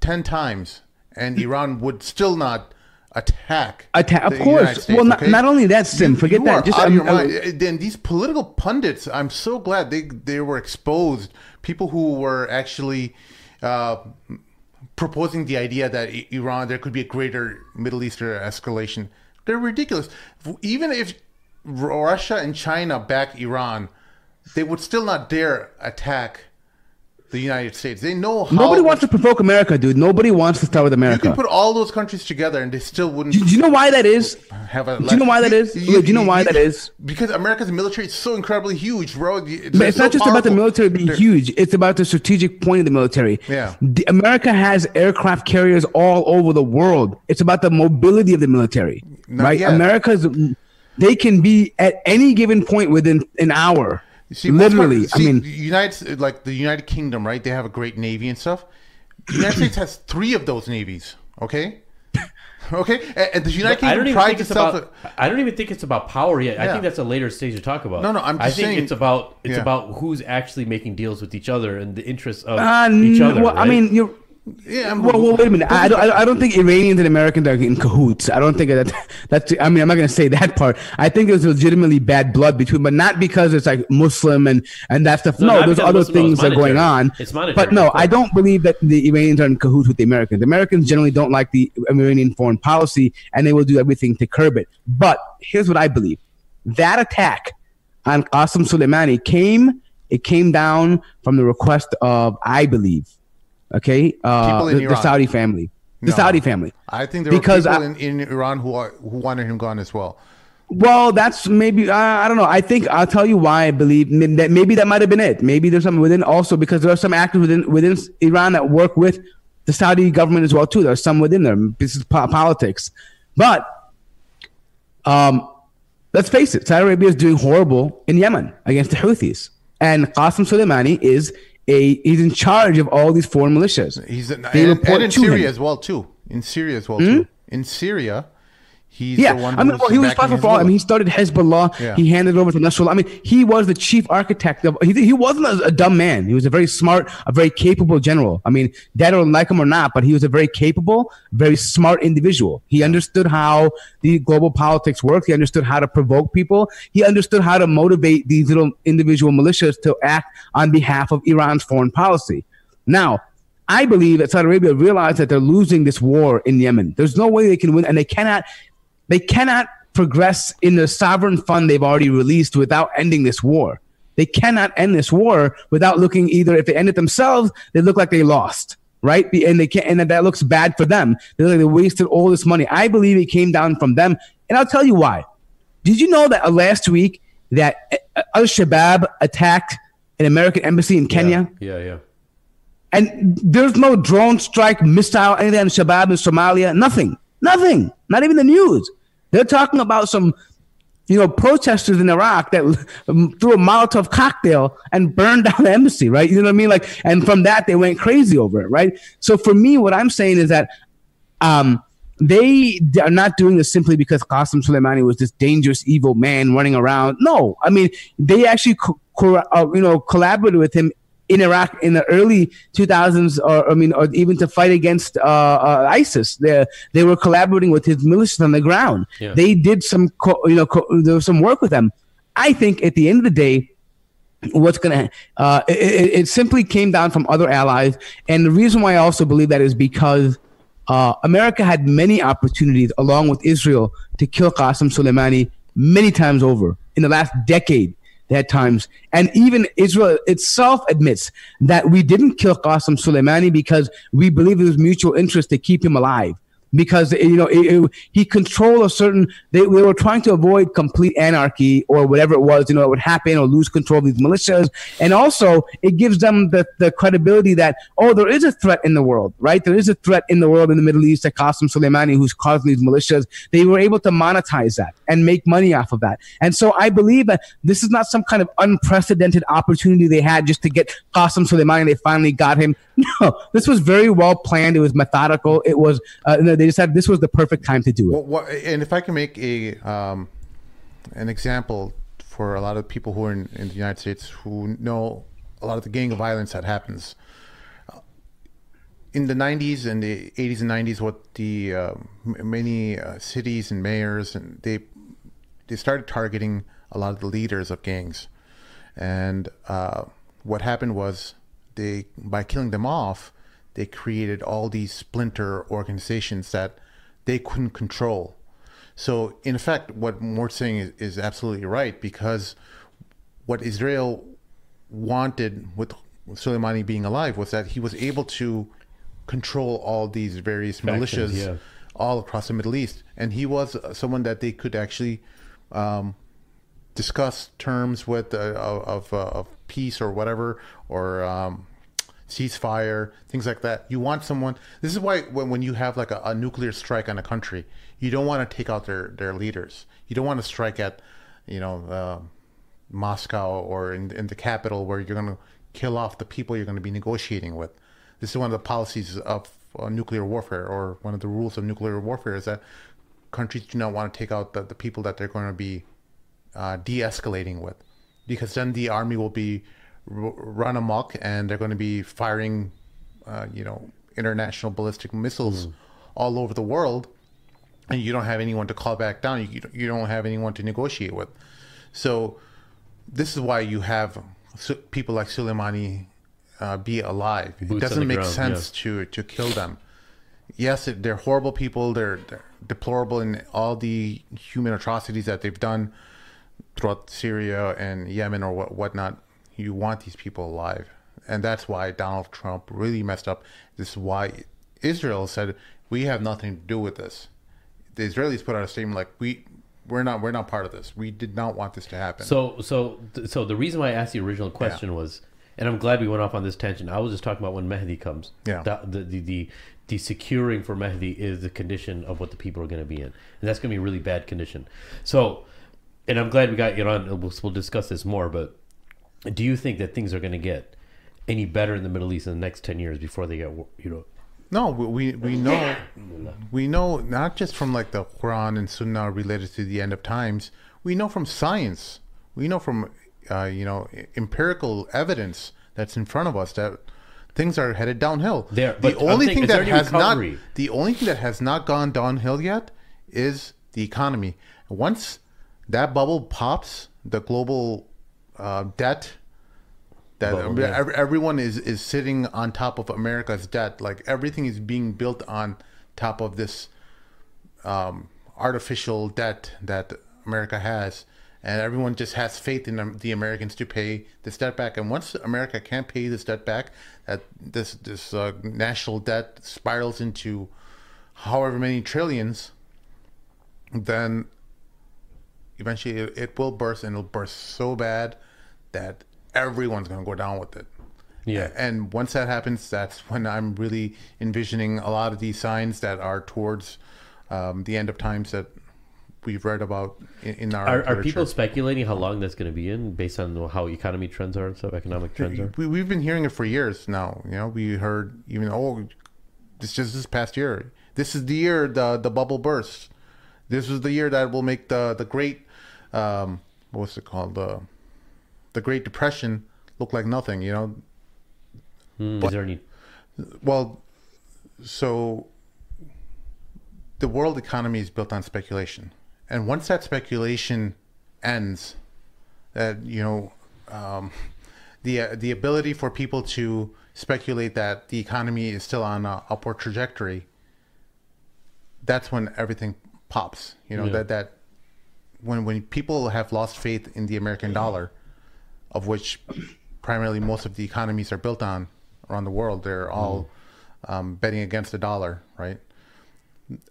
ten times, and Iran would still not attack. Attack, of course. States, well, not, okay? not only that, Sim. Forget you that. Just out of um, your uh, mind. Then these political pundits, I'm so glad they they were exposed. People who were actually uh, proposing the idea that Iran there could be a greater Middle Eastern escalation. They're ridiculous. Even if Russia and China back Iran, they would still not dare attack the United States. They know how Nobody wants to provoke America, dude. Nobody wants to start with America. You can put all those countries together, and they still wouldn't do, do you know why that is? have a. Do you know why that is? Look, do you know why that is? Because America's military is so incredibly huge, bro. It's, But it's so not just about the military being They're- huge. It's about the strategic point of the military. Yeah. The, America has aircraft carriers all over the world. It's about the mobility of the military, Not right? yet. America's they can be at any given point within an hour. You see, Literally, part- see, I mean, United like the United Kingdom, right? They have a great navy and stuff. The United States has three of those navies. Okay, (laughs) okay, and, and the United I don't Kingdom even think it's itself. about. I don't even think it's about power yet. I think that's a later stage to talk about. No, no, I'm I just think saying- it's about it's Yeah. about who's actually making deals with each other and the interests of uh, each other. well, I mean, you're. Yeah, I'm- Well, well, wait a minute. I don't, I don't think Iranians and Americans are in cahoots. I don't think that (laughs) that's. I mean, I'm not going to say (laughs) that part. I think there's legitimately bad blood between, but not because it's like Muslim and and that stuff. No, No, there's other Muslim, things that are going on. It's monetary, But no. I don't believe that the Iranians are in cahoots with the Americans. The Americans generally don't like the Iranian foreign policy, and they will do everything to curb it. But here's what I believe: that attack on Qasem Soleimani came. It came down from the request of, I believe, okay, uh, People in the, the Saudi family, the No. Saudi family. I think there Because were people I- in, in Iran who are, who wanted him gone as well. Well, that's maybe uh, I don't know. I think I'll tell you why I believe that maybe that might have been it. Maybe there's something within also because there are some actors within within Iran that work with the Saudi government as well too. There are some within there. This is politics, but um, let's face it, Saudi Arabia is doing horrible in Yemen against the Houthis. and Qasem Soleimani is a he's in charge of all these foreign militias. He's and, They and, report in to Syria him. As well too. In Syria as well hmm? too. In Syria, he's Yeah, the one. I mean, well, he was responsible for all. I mean, he started Hezbollah. Yeah. He handed it over to Nasrallah. I mean, he was the chief architect of. He, he wasn't a, a dumb man. He was a very smart, a very capable general. I mean, dead or like him or not, but he was a very capable, very smart individual. He understood how the global politics worked. He understood how to provoke people. He understood how to motivate these little individual militias to act on behalf of Iran's foreign policy. Now, I believe that Saudi Arabia realized that they're losing this war in Yemen. There's no way they can win, and they cannot they cannot progress in the sovereign fund they've already released without ending this war. They cannot end this war without looking either if they end it themselves, they look like they lost, right? And they can't, and that looks bad for them. They look like they wasted all this money. I believe it came down from them, and I'll tell you why. Did you know that uh, last week that uh, Al Shabaab attacked an American embassy in Kenya? Yeah, yeah. And there's no drone strike, missile, anything on Shabab in Somalia. Nothing. Nothing. Not even the news. They're talking about some, you know, protesters in Iraq that threw a Molotov cocktail and burned (laughs) down the embassy, right? You know what I mean? Like, and from that they went crazy over it, right? So for me, what I'm saying is that um, they are not doing this simply because Qasem Soleimani was this dangerous, evil man running around. No, I mean they actually, co- co- uh, you know, collaborated with him in Iraq in the early 2000s, or I mean, or even to fight against uh, uh, ISIS. They they were collaborating with his militias on the ground. Yeah. They did some, co- you know, co- there was some work with them. I think at the end of the day, what's going to uh, it, it, simply came down from other allies and the reason why i also believe that is because uh, america had many opportunities along with israel to kill qasem soleimani many times over in the last decade had times. And even israel itself admits that we didn't kill qasem soleimani because we believe it was mutual interest to keep him alive because you know it, it- he controlled a certain they, they were trying to avoid complete anarchy or whatever it was you know it would happen or lose control of these militias. And also it gives them the, the credibility that oh there is a threat in the world right? There is a threat in the world in the middle east That Qasem Soleimani who's causing these militias they were able to monetize that and make money off of that. And so I believe that this is not some kind of unprecedented opportunity they had just to get Qasem Soleimani they finally got him (laughs) no this was very well planned. It was methodical. It was uh, they decided this was the perfect time to do it. Well, and if I can make a um, an example for a lot of people who are in, in the United States who know a lot of the gang violence that happens. In the 90s and the 80s and 90s, what the uh, many uh, cities and mayors and they they started targeting a lot of the leaders of gangs, and uh, what happened was they by killing them off, they created all these splinter organizations that they couldn't control. So in effect, what Mort's saying is, is absolutely right because what Israel wanted with Soleimani being alive was that he was able to control all these various militias yeah. all across the Middle East, and he was uh, someone that they could actually um, discuss terms with uh, of of, uh, of peace or whatever or um, ceasefire things like that. You want someone. This is why when, when you have like a, a nuclear strike on a country, you don't want to take out their their leaders. You don't want to strike at you know uh, Moscow or in, in the capital where you're going to kill off the people you're going to be negotiating with. This is one of the policies of uh, nuclear warfare, or one of the rules of nuclear warfare, is that countries do not want to take out the, the people that they're going to be uh, de-escalating with, because then the army will be run amok and they're going to be firing, uh, you know, international ballistic missiles all over the world, and you don't have anyone to call back down. You you don't have anyone to negotiate with. So this is why you have people like Soleimani uh, be alive. Boots it doesn't make ground, sense to to kill them. Yes, it, they're horrible people. They're, they're deplorable in all the human atrocities that they've done throughout Syria and Yemen or what whatnot. You want these people alive, and that's why Donald Trump really messed up. This is why Israel said we have nothing to do with this. The Israelis put out a statement like we we're not we're not part of this. We did not want this to happen. So so so the reason why I asked the original question was, and I'm glad we went off on this tangent. I was just talking about when Mehdi comes. Yeah. The the the, the, the securing for Mehdi is the condition of what the people are going to be in, and that's going to be a really bad condition. So, and I'm glad we got you on. We'll, we'll discuss this more, but do you think that things are going to get any better in the Middle East in the next ten years before they get you know? No, we we, we know we know not just from like the Quran and Sunnah related to the end of times. We know from science. We know from uh, you know empirical evidence that's in front of us that things are headed downhill. There- the only saying, thing that any has not the only thing that has not gone downhill yet is the economy. Once that bubble pops, the global uh, debt that Bubble, yeah. ev- everyone is is sitting on top of America's debt. Like everything is being built on top of this um, artificial debt that America has, and everyone just has faith in the Americans to pay this debt back. And once America can't pay this debt back, that this this uh, national debt spirals into however many trillions, then eventually it, it will burst, and it'll burst so bad that everyone's going to go down with it. Yeah. And once that happens, that's when I'm really envisioning a lot of these signs that are towards um, the end of times that we've read about in, in our Are, are people speculating how long that's going to be in based on how economy trends are and stuff, economic trends are? we, we've been hearing it for years now. You know, we heard even oh, this just this past year. This is the year the the bubble bursts. This is the year that will make the the great um, what's it called the the Great Depression looked like nothing. You know, Hmm, is there any? well, so the world economy is built on speculation, and once that speculation ends, that you know, um, the uh, the ability for people to speculate that the economy is still on an upward trajectory, that's when everything pops. You know Yeah. that that when when people have lost faith in the American dollar, of which primarily most of the economies are built on around the world, they're all um, betting against the dollar, right?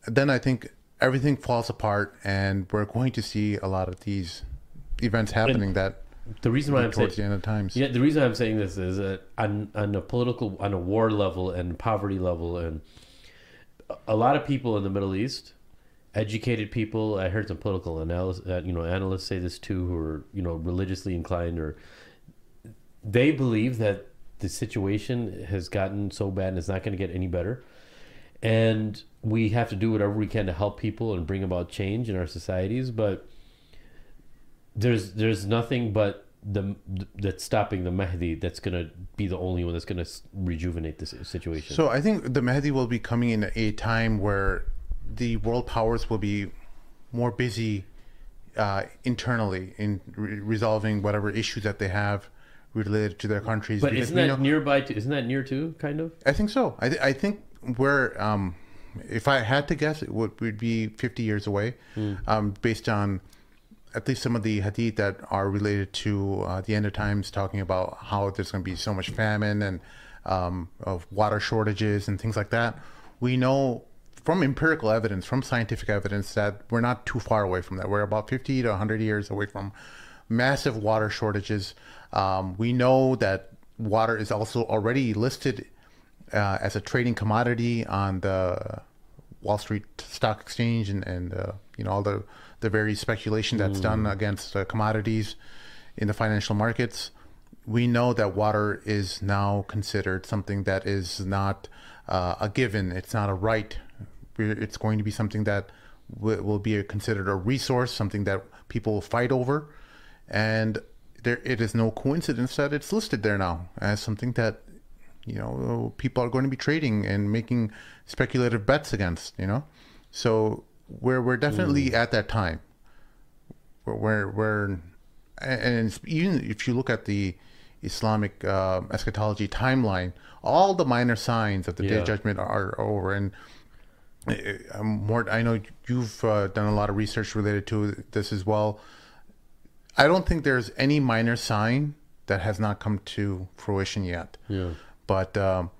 Then I think everything falls apart, and we're going to see a lot of these events happening that The reason why I'm saying towards the end of times. Yeah, the reason I'm saying this is that on on a political, on a war level and poverty level, and a lot of people in the Middle East, educated people. I heard some political analysis, uh, you know, analysts say this too, who are you know religiously inclined, or they believe that the situation has gotten so bad and it's not going to get any better, and we have to do whatever we can to help people and bring about change in our societies, but there's there's nothing but the that's stopping the Mahdi that's gonna be the only one that's gonna rejuvenate this situation. So I think the Mahdi will be coming in a time where the world powers will be more busy uh, internally in re- resolving whatever issues that they have related to their countries. but because isn't that know- nearby? To, isn't that near too? Kind of. I think so. I, th- I think we're, um, if I had to guess, it would would be 50 years away, um, based on at least some of the hadith that are related to uh, the end of times, talking about how there's going to be so much famine and um, of water shortages and things like that. We know from empirical evidence, from scientific evidence, that we're not too far away from that. We're about 50 to 100 years away from massive water shortages. Um, we know that water is also already listed uh, as a trading commodity on the Wall Street Stock Exchange and, and uh, you know all the the very speculation that's done against uh, commodities in the financial markets. We know that water is now considered something that is not uh, a given. It's not a right. It's going to be something that wi- will be considered a resource, something that people will fight over, and there it is no coincidence that it's listed there now as something that you know people are going to be trading and making speculative bets against you know? So we're we're definitely at that time. Where we're, we're and even if you look at the Islamic uh, eschatology timeline, all the minor signs of the day of judgment are, are over. And I'm more, I know you've uh, done a lot of research related to this as well. I don't think there's any minor sign that has not come to fruition yet. Yeah. But um,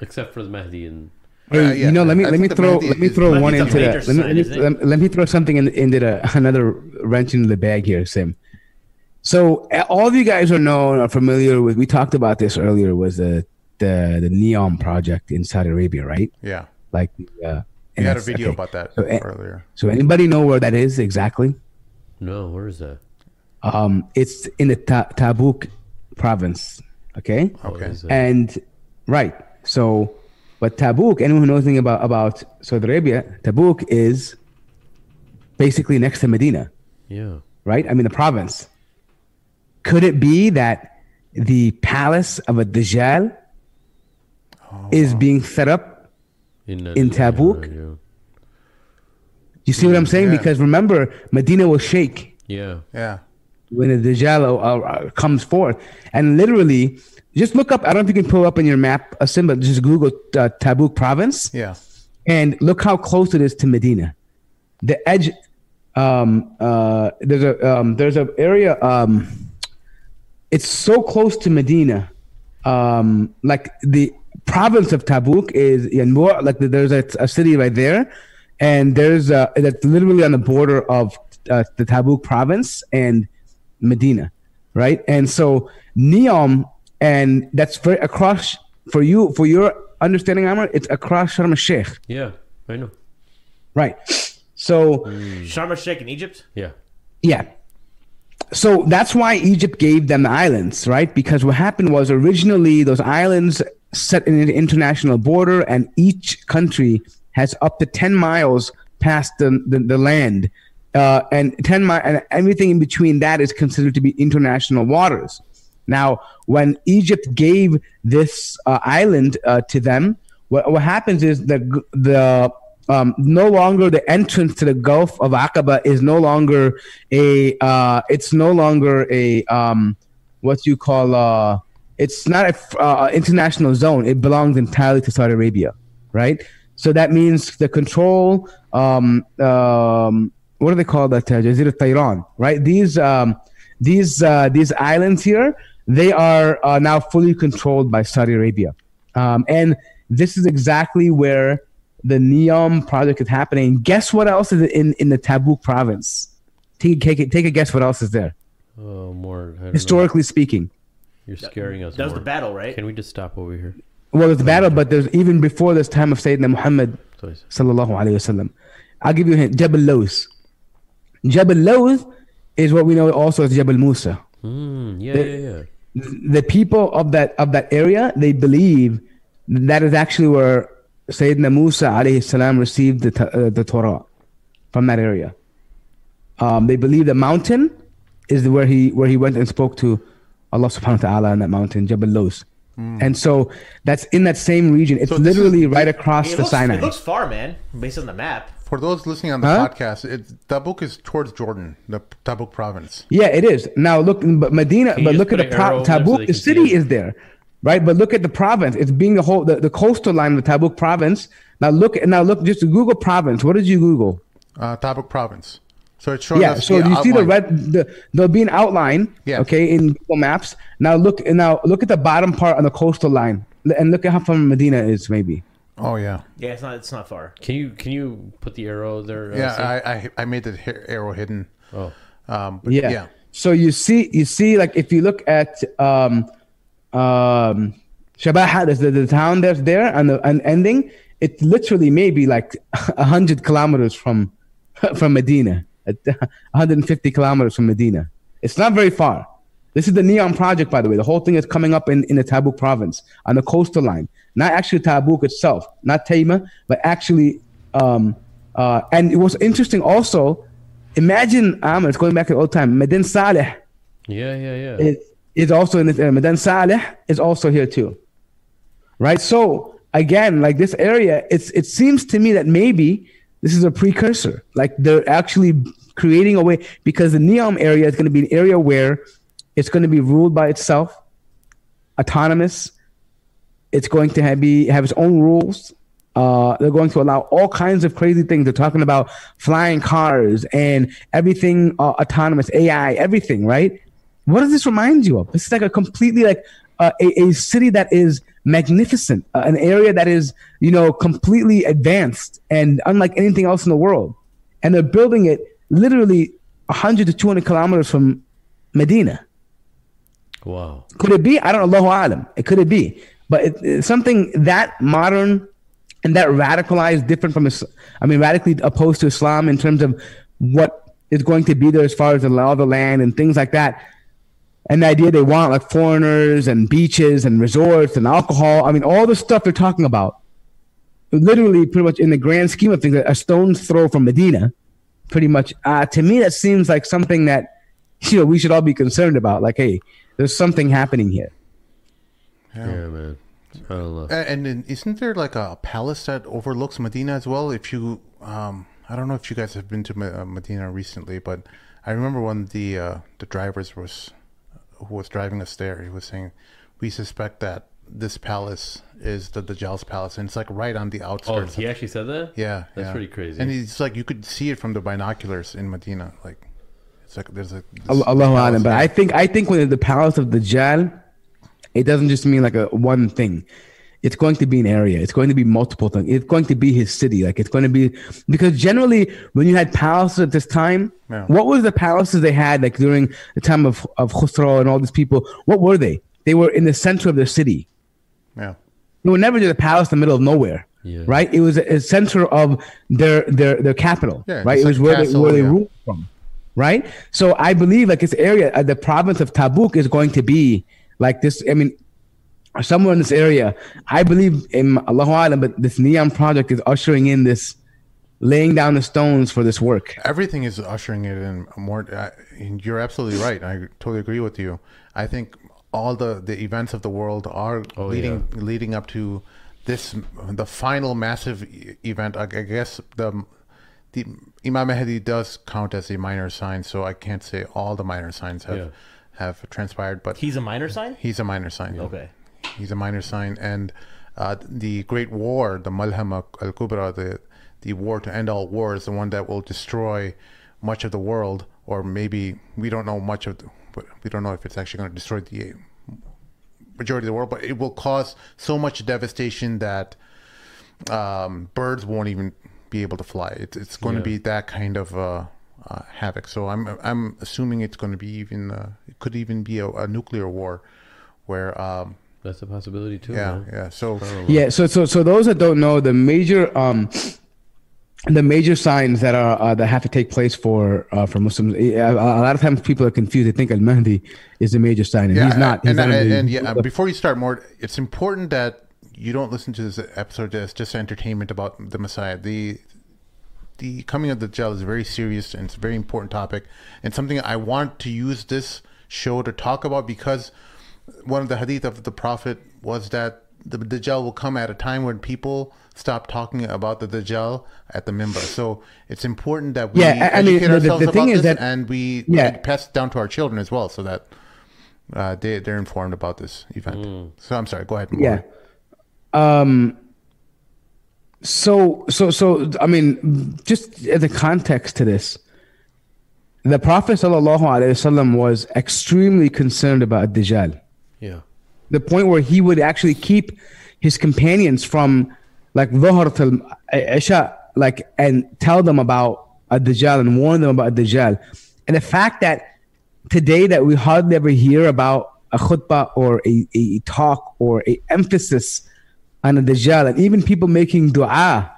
Except for the Mahdi and Hey, Uh, yeah, you know, let me I let me think the throw Mahdi let me throw one Mahdi's a into that. Let me, let, me, let, me- let me throw something in, into the, (laughs) another wrench into the bag here, Sim. So uh, all of you guys are known are familiar with. We talked about this earlier. Was the the the Neom project in Saudi Arabia, right? yeah, Like uh, we had a video okay. about that So, earlier. So anybody know where that is exactly? no, where is that? Um, it's in the Ta- Tabuk province. Okay. Okay. And right. So, but Tabuk, anyone who knows anything about, about Saudi Arabia, Tabuk is basically next to Medina, yeah. right? I mean, the province. Could it be that the palace of a Dajjal is being set up? In, In Tabuk? Yeah. You see what I'm saying? Yeah. Because remember, Medina will shake Yeah. Yeah. when the Dajjal uh, uh, comes forth. And literally, just look up, I don't know if you can pull up in your map a symbol, just Google uh, Tabuk province. Yeah. and look how close it is to Medina. The edge, um, uh, there's a um, there's a area. Um, it's so close to Medina, um, like the province of Tabuk is in more like there's a, a city right there, and there's a, that's literally on the border of uh, the Tabuk province and Medina, right? And so Neom, and that's very across for you for your understanding, Amr. It's across Sharm el Sheikh, Yeah. I know. right? So Sharm el Sheikh in Egypt. Yeah. yeah. So that's why Egypt gave them the islands, right? Because what happened was originally those islands set in an international border, and each country has up to 10 miles past the, the, the land. Uh, and 10 mi- and everything in between that is considered to be international waters. Now, when Egypt gave this uh, island uh, to them, what, what happens is that the um, no longer the entrance to the Gulf of Aqaba is no longer a uh, it's no longer a um, what you call uh, it's not an uh, international zone. It belongs entirely to Saudi Arabia, right? So that means the control. Um, um, what do they call that? Uh, Tiran, right? These um, these uh, these islands here, they are uh, now fully controlled by Saudi Arabia, um, and this is exactly where the Neom project is happening. Guess what else is in in the Tabuk province? Take take, a- take a guess. What else is there? Oh, more. Don't know. Historically speaking, You're scaring us. That was more. the battle, right? Can we just stop over here? well, there's battle, but there's even before this time of Sayyidina Muhammad Please. sallallahu alaihi wasallam. I'll give you a hint. Jabal Lawz. Jabal Lawz is what we know also as Jabal Musa. Mm, yeah, The- yeah, yeah. the people of that of that area they believe that is actually where Sayyidina Musa alayhi salam received the, uh, the Torah from that area. Um, they believe the mountain is where he where he went and spoke to Allah subhanahu wa ta'ala on that mountain, Jabal Lawz. And so that's in that same region. It's So this is- literally right across the looks, Sinai. it looks far, man, based on the map. For those listening on the Huh? podcast, it, Tabuk is towards Jordan, the Tabuk province. Yeah, it is. Now look, but Medina, but look at the pro- over there so Tabuk. the city is there, right? But look at the province. It's being the whole the, the coastal line of the Tabuk province. Now look, now look, just Google province. What did you Google? Uh, Tabuk province. So it's showing Yeah. us So the you see the red, the, there'll be an outline. Yeah. Okay, in Google Maps. Now look, now look at the bottom part on the coastal line, and look at how far Medina is. Maybe. Oh yeah, Yeah, it's not. It's not far. Can you can you put the arrow there? uh, yeah. I, I I made the arrow hidden. oh, Um, but Yeah. yeah. So you see, you see, like if you look at um, um, Shabaha, there's the, the town that's there and the and ending. it literally maybe like (laughs) a hundred kilometers from (laughs) from Medina, 150 kilometers from Medina. It's not very far. This is the Neom project, by the way. The whole thing is coming up in, in the Tabuk province on the coastal line. Not actually Tabuk itself, not Taima, but actually. Um, uh, and it was interesting also. Imagine, Ahmed, it's going back to old time. Mada'in Saleh yeah, yeah, yeah. is, is also in this area. Mada'in Saleh is also here too. Right? So again, like this area, it's it seems to me that maybe this is a precursor. Like they're actually creating a way because the Neom area is going to be an area where it's going to be ruled by itself, autonomous. It's going to have, be have its own rules. Uh, they're going to allow all kinds of crazy things. They're talking about flying cars and everything uh, autonomous, AI, everything, right? What does this remind you of? This is like a completely like uh, a, a city that is magnificent, uh, an area that is you know completely advanced and unlike anything else in the world, and they're building it literally 100 to 200 kilometers from Medina. wow. Could it be? I don't know. Allahu alam. It could it be, but it, it's something that modern and that radicalized, different from I mean, radically opposed to Islam in terms of what is going to be there as far as the law of the land and things like that. and the idea they want like foreigners and beaches and resorts and alcohol. I mean, all the stuff they're talking about, literally, pretty much in the grand scheme of things, a stone's throw from Medina, pretty much. Uh, to me, that seems like something that you know we should all be concerned about. Like, hey, there's something happening here. Yeah, man. I don't know. A- And then isn't there like a palace that overlooks Medina as well? If you, um, I don't know if you guys have been to uh, Medina recently, but I remember when the uh, the drivers was who was driving us there. He was saying, "We suspect that this palace is the the Dajjal's palace, and it's like right on the outskirts. Oh, outskirts." he actually said that? yeah, That's yeah. pretty crazy. And it's like you could see it from the binoculars in Medina. Like it's like there's a this Allah Alam, but. I think I think when the palace of the Dajjal, it doesn't just mean like a one thing. It's going to be an area. It's going to be multiple things. It's going to be his city. Like it's going to be because generally when you had palaces at this time, Yeah. what was the palaces they had like during the time of of Khusro and all these people? What were they? They were in the center of the city. yeah. They were never just a palace in the middle of nowhere. Yeah. Right? It was a, a center of their their their capital. Yeah, right? It was like where they castle, where they ruled from. Right? So I believe like this area, uh, the province of Tabuk is going to be like this. I mean, somewhere in this area. I believe in Allahu Alam, but this Neom project is ushering in this laying down the stones for this work. everything is ushering it in more uh, and you're absolutely right i totally agree with you i think all the the events of the world are Oh, leading leading up to this the final massive event i, I guess the the imam mahdi does count as a minor sign so i can't say all the minor signs have Yeah. have transpired but He's a minor sign. he's a minor sign Okay. he's a minor sign and uh, the great war the malhama al-kubra the the war to end all wars the one that will destroy much of the world or maybe we don't know much of the, but we don't know if it's actually going to destroy the majority of the world but it will cause so much devastation that um, birds won't even be able to fly it's, it's going Yeah. to be that kind of uh, uh, havoc so i'm i'm assuming it's going to be even uh, it could even be a, a nuclear war where um, That's a possibility too. yeah, man. yeah. So Yeah. So so so those that don't know, the major um the major signs that are uh, that have to take place for uh, for Muslims. A, a lot of times people are confused. They think Al Mahdi is a major sign, and yeah, he's not. He's and, not and, and yeah, (laughs) before you start more, it's important that you don't listen to this episode as just entertainment about the Messiah. The the coming of the Dajjal is very serious and it's a very important topic and something I want to use this show to talk about because one of the hadith of the Prophet was that the Dajjal will come at a time when people stop talking about the Dajjal at the minbar. So it's important that we Yeah, I- I mean, educate the- the- ourselves the thing about is this that- and we Yeah. pass it down to our children as well so that uh, they, they're informed about this event. So I'm sorry, go ahead. Yeah. Um. So so so I mean, just as a context to this, the Prophet sallallahu alaihi wasallam was extremely concerned about Dajjal. Yeah. the point where he would actually keep his companions from like till Isha, like and tell them about a Dajjal and warn them about a Dajjal. And the fact that today that we hardly ever hear about a khutbah or a, a talk or a emphasis on a Dajjal, and even people making dua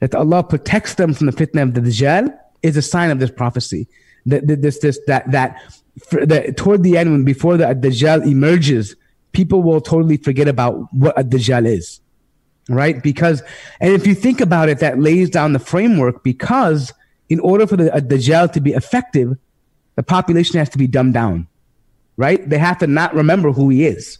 that Allah protects them from the fitna of the Dajjal is a sign of this prophecy. That that- this this that that, the, toward the end when before the Dajjal emerges, people will totally forget about what a Dajjal is, right? Because and if you think about it, that lays down the framework. Because in order for the a Dajjal to be effective, the population has to be dumbed down, right? They have to not remember who he is.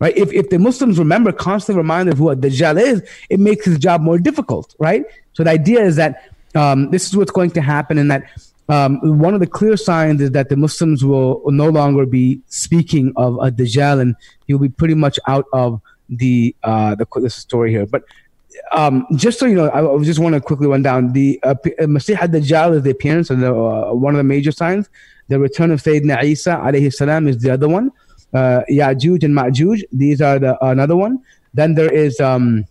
Right? If, if the Muslims remember, constantly reminded of who Dajjal is, it makes his job more difficult, right? So the idea is that um, this is what's going to happen, and that um, one of the clear signs is that the Muslims will no longer be speaking of a Dajjal, and he'll be pretty much out of the uh, the, the story here. But um, just so you know, I, I just want to quickly run down the uh, uh, Masih ad-Dajjal is the appearance of the, uh, one of the major signs. The return of Sayyidina Isa alayhi salam is the other one. Uh, Ya'juj and Ma'juj, these are the another one. Then there is um,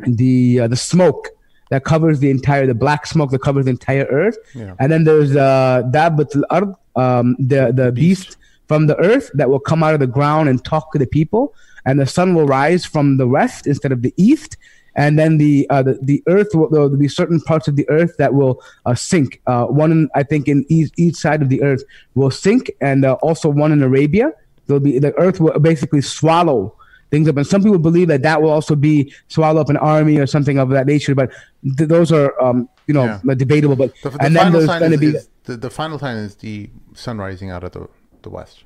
the uh, the smoke that covers the entire the black smoke that covers the entire earth. Yeah. And then there's uh, Dabbat al-Ard, um, the the beast from the earth that will come out of the ground and talk to the people, and the sun will rise from the west instead of the east, and then the uh, the, the Earth will there will be certain parts of the Earth that will uh, sink. Uh, one, in, I think, in each, each side of the Earth will sink, and uh, also one in Arabia. There'll be the Earth will basically swallow things up, and some people believe that that will also be swallow up an army or something of that nature. But th- those are um, you know Yeah. debatable. But The, the and then final there's sign going to is, be is the, the final sign is the sun rising out of the, the west.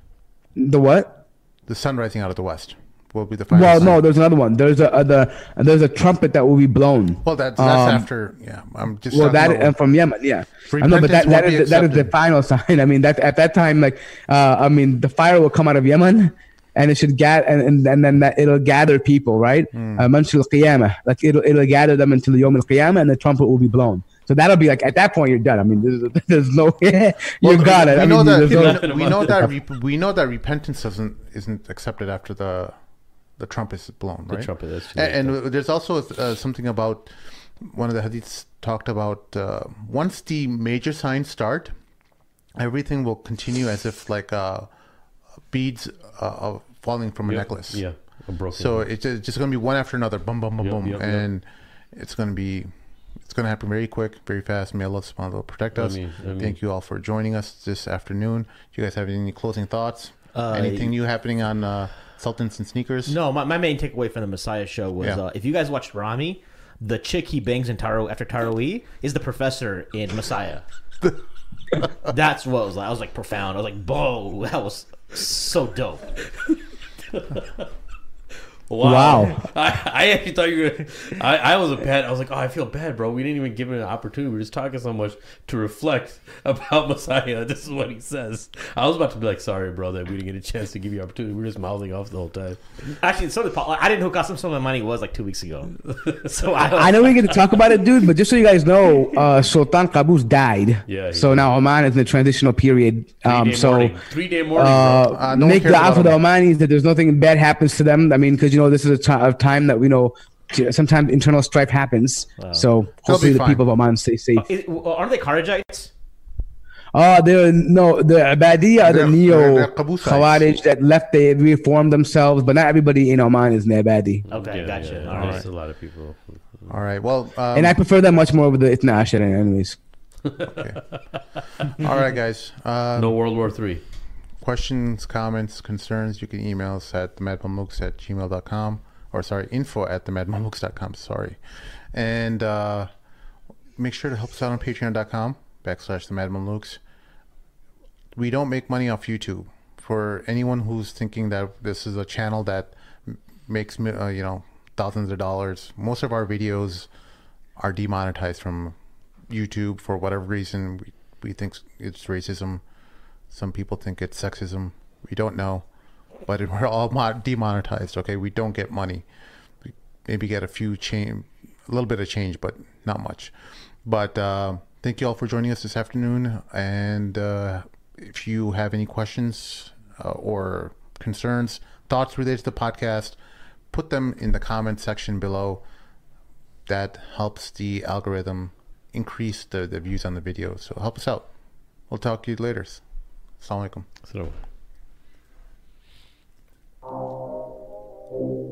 the what? The sun rising out of the west will be the final. Well, sign. no, there's another one. There's a, uh, the there's a trumpet that will be blown. Well, that's that's Um, after. Yeah, I'm just. Well, that about- uh, from Yemen, yeah. I know, but that, Repentance that won't be is that is the final (laughs) sign. I mean, that at that time, like, uh, I mean, the fire will come out of Yemen, and it should gather, and, and, and then that it'll gather people, right? Hmm. Uh, Manshul qiyamah, like it'll it'll gather them until the Yom al Qiyamah, and the trumpet will be blown. So that'll be like at that point you're done. I mean, there's, (laughs) there's no (laughs) you Well, got it. We I know mean, that we no- know- we know that rep- we know that repentance doesn't isn't accepted after the the trumpet is blown, right? trumpet, that's true. and, and there's also uh, something about one of the hadiths talked about uh, once the major signs start, everything will continue as if like uh, beads uh, of falling from a Yeah, necklace. Yeah, a broken. So it's just, just going to be one after another, boom, boom, boom, Yep, boom, yep, yep. and it's going to be, it's going to happen very quick, very fast. May Allah subhanahu wa ta'ala protect us. Ameen, ameen. Thank you all for joining us this afternoon. Do you guys have any closing thoughts? Uh, Anything new happening on uh, Sultans and Sneakers? No, my, my main takeaway from the Messiah show was Yeah. uh, if you guys watched Rami, the chick he bangs in Taro after Tarawih is the professor in Messiah. (laughs) That's what it was like. I was like profound. I was like, "Whoa, that was so dope." (laughs) Wow. (laughs) I, I actually thought you were. I, I was a bad. I was like, oh, I feel bad, bro. We didn't even give him an opportunity. We are just talking so much to reflect about (laughs) Messiah. This is what he says. I was about to be like, sorry, bro, that we didn't get a chance to give you opportunity. We are just mouthing off the whole time. Actually, so did Paul. I didn't know who Qasim Soleimani was like two weeks ago. (laughs) So I, I know we get to talk about it, dude, but just so you guys know, uh, Sultan Qaboos died. Yeah, So did. now Oman is in the transitional period. Um, Three-day so mourning. Three day mourning. bro. uh, Uh, no make the about for the. Omanis that there's nothing bad happens to them. I mean, because you know this is a time that we know sometimes internal strife happens. So hopefully the fine. people of Oman stay safe. Is- aren't they Kharijites? Oh, they're no the Abadiya are the neo they're- they're Qabusites. Khawarij that left. They reformed themselves, but not everybody in Oman is Nabadi. Okay, Yeah, gotcha. yeah, All right. There's a lot of people. All right. Well, um, And I prefer that much more over the Itna Ashara, anyways. (laughs) all right, guys. Uh, No World War Three. Questions, comments, concerns, you can email us at themadmamluks at gmail.com or sorry, info at themadmamluks.com. Sorry. And uh, make sure to help us out on patreon.com backslash themadmamluks. We don't make money off YouTube. For anyone who's thinking that this is a channel that makes, uh, you know, thousands of dollars, most of our videos are demonetized from YouTube for whatever reason. We, we think it's racism. Some people think it's sexism. We don't know, but (laughs) we're all demonetized. Okay, we don't get money. We maybe get a few change, a little bit of change, but not much. But uh, thank you all for joining us this afternoon. And uh, if you have any questions uh, or concerns, thoughts related to the podcast, put them in the comment section below. That helps the algorithm increase the, the views on the video. So help us out. We'll talk to you later. Assalamu alaikum. Assalamu alaikum.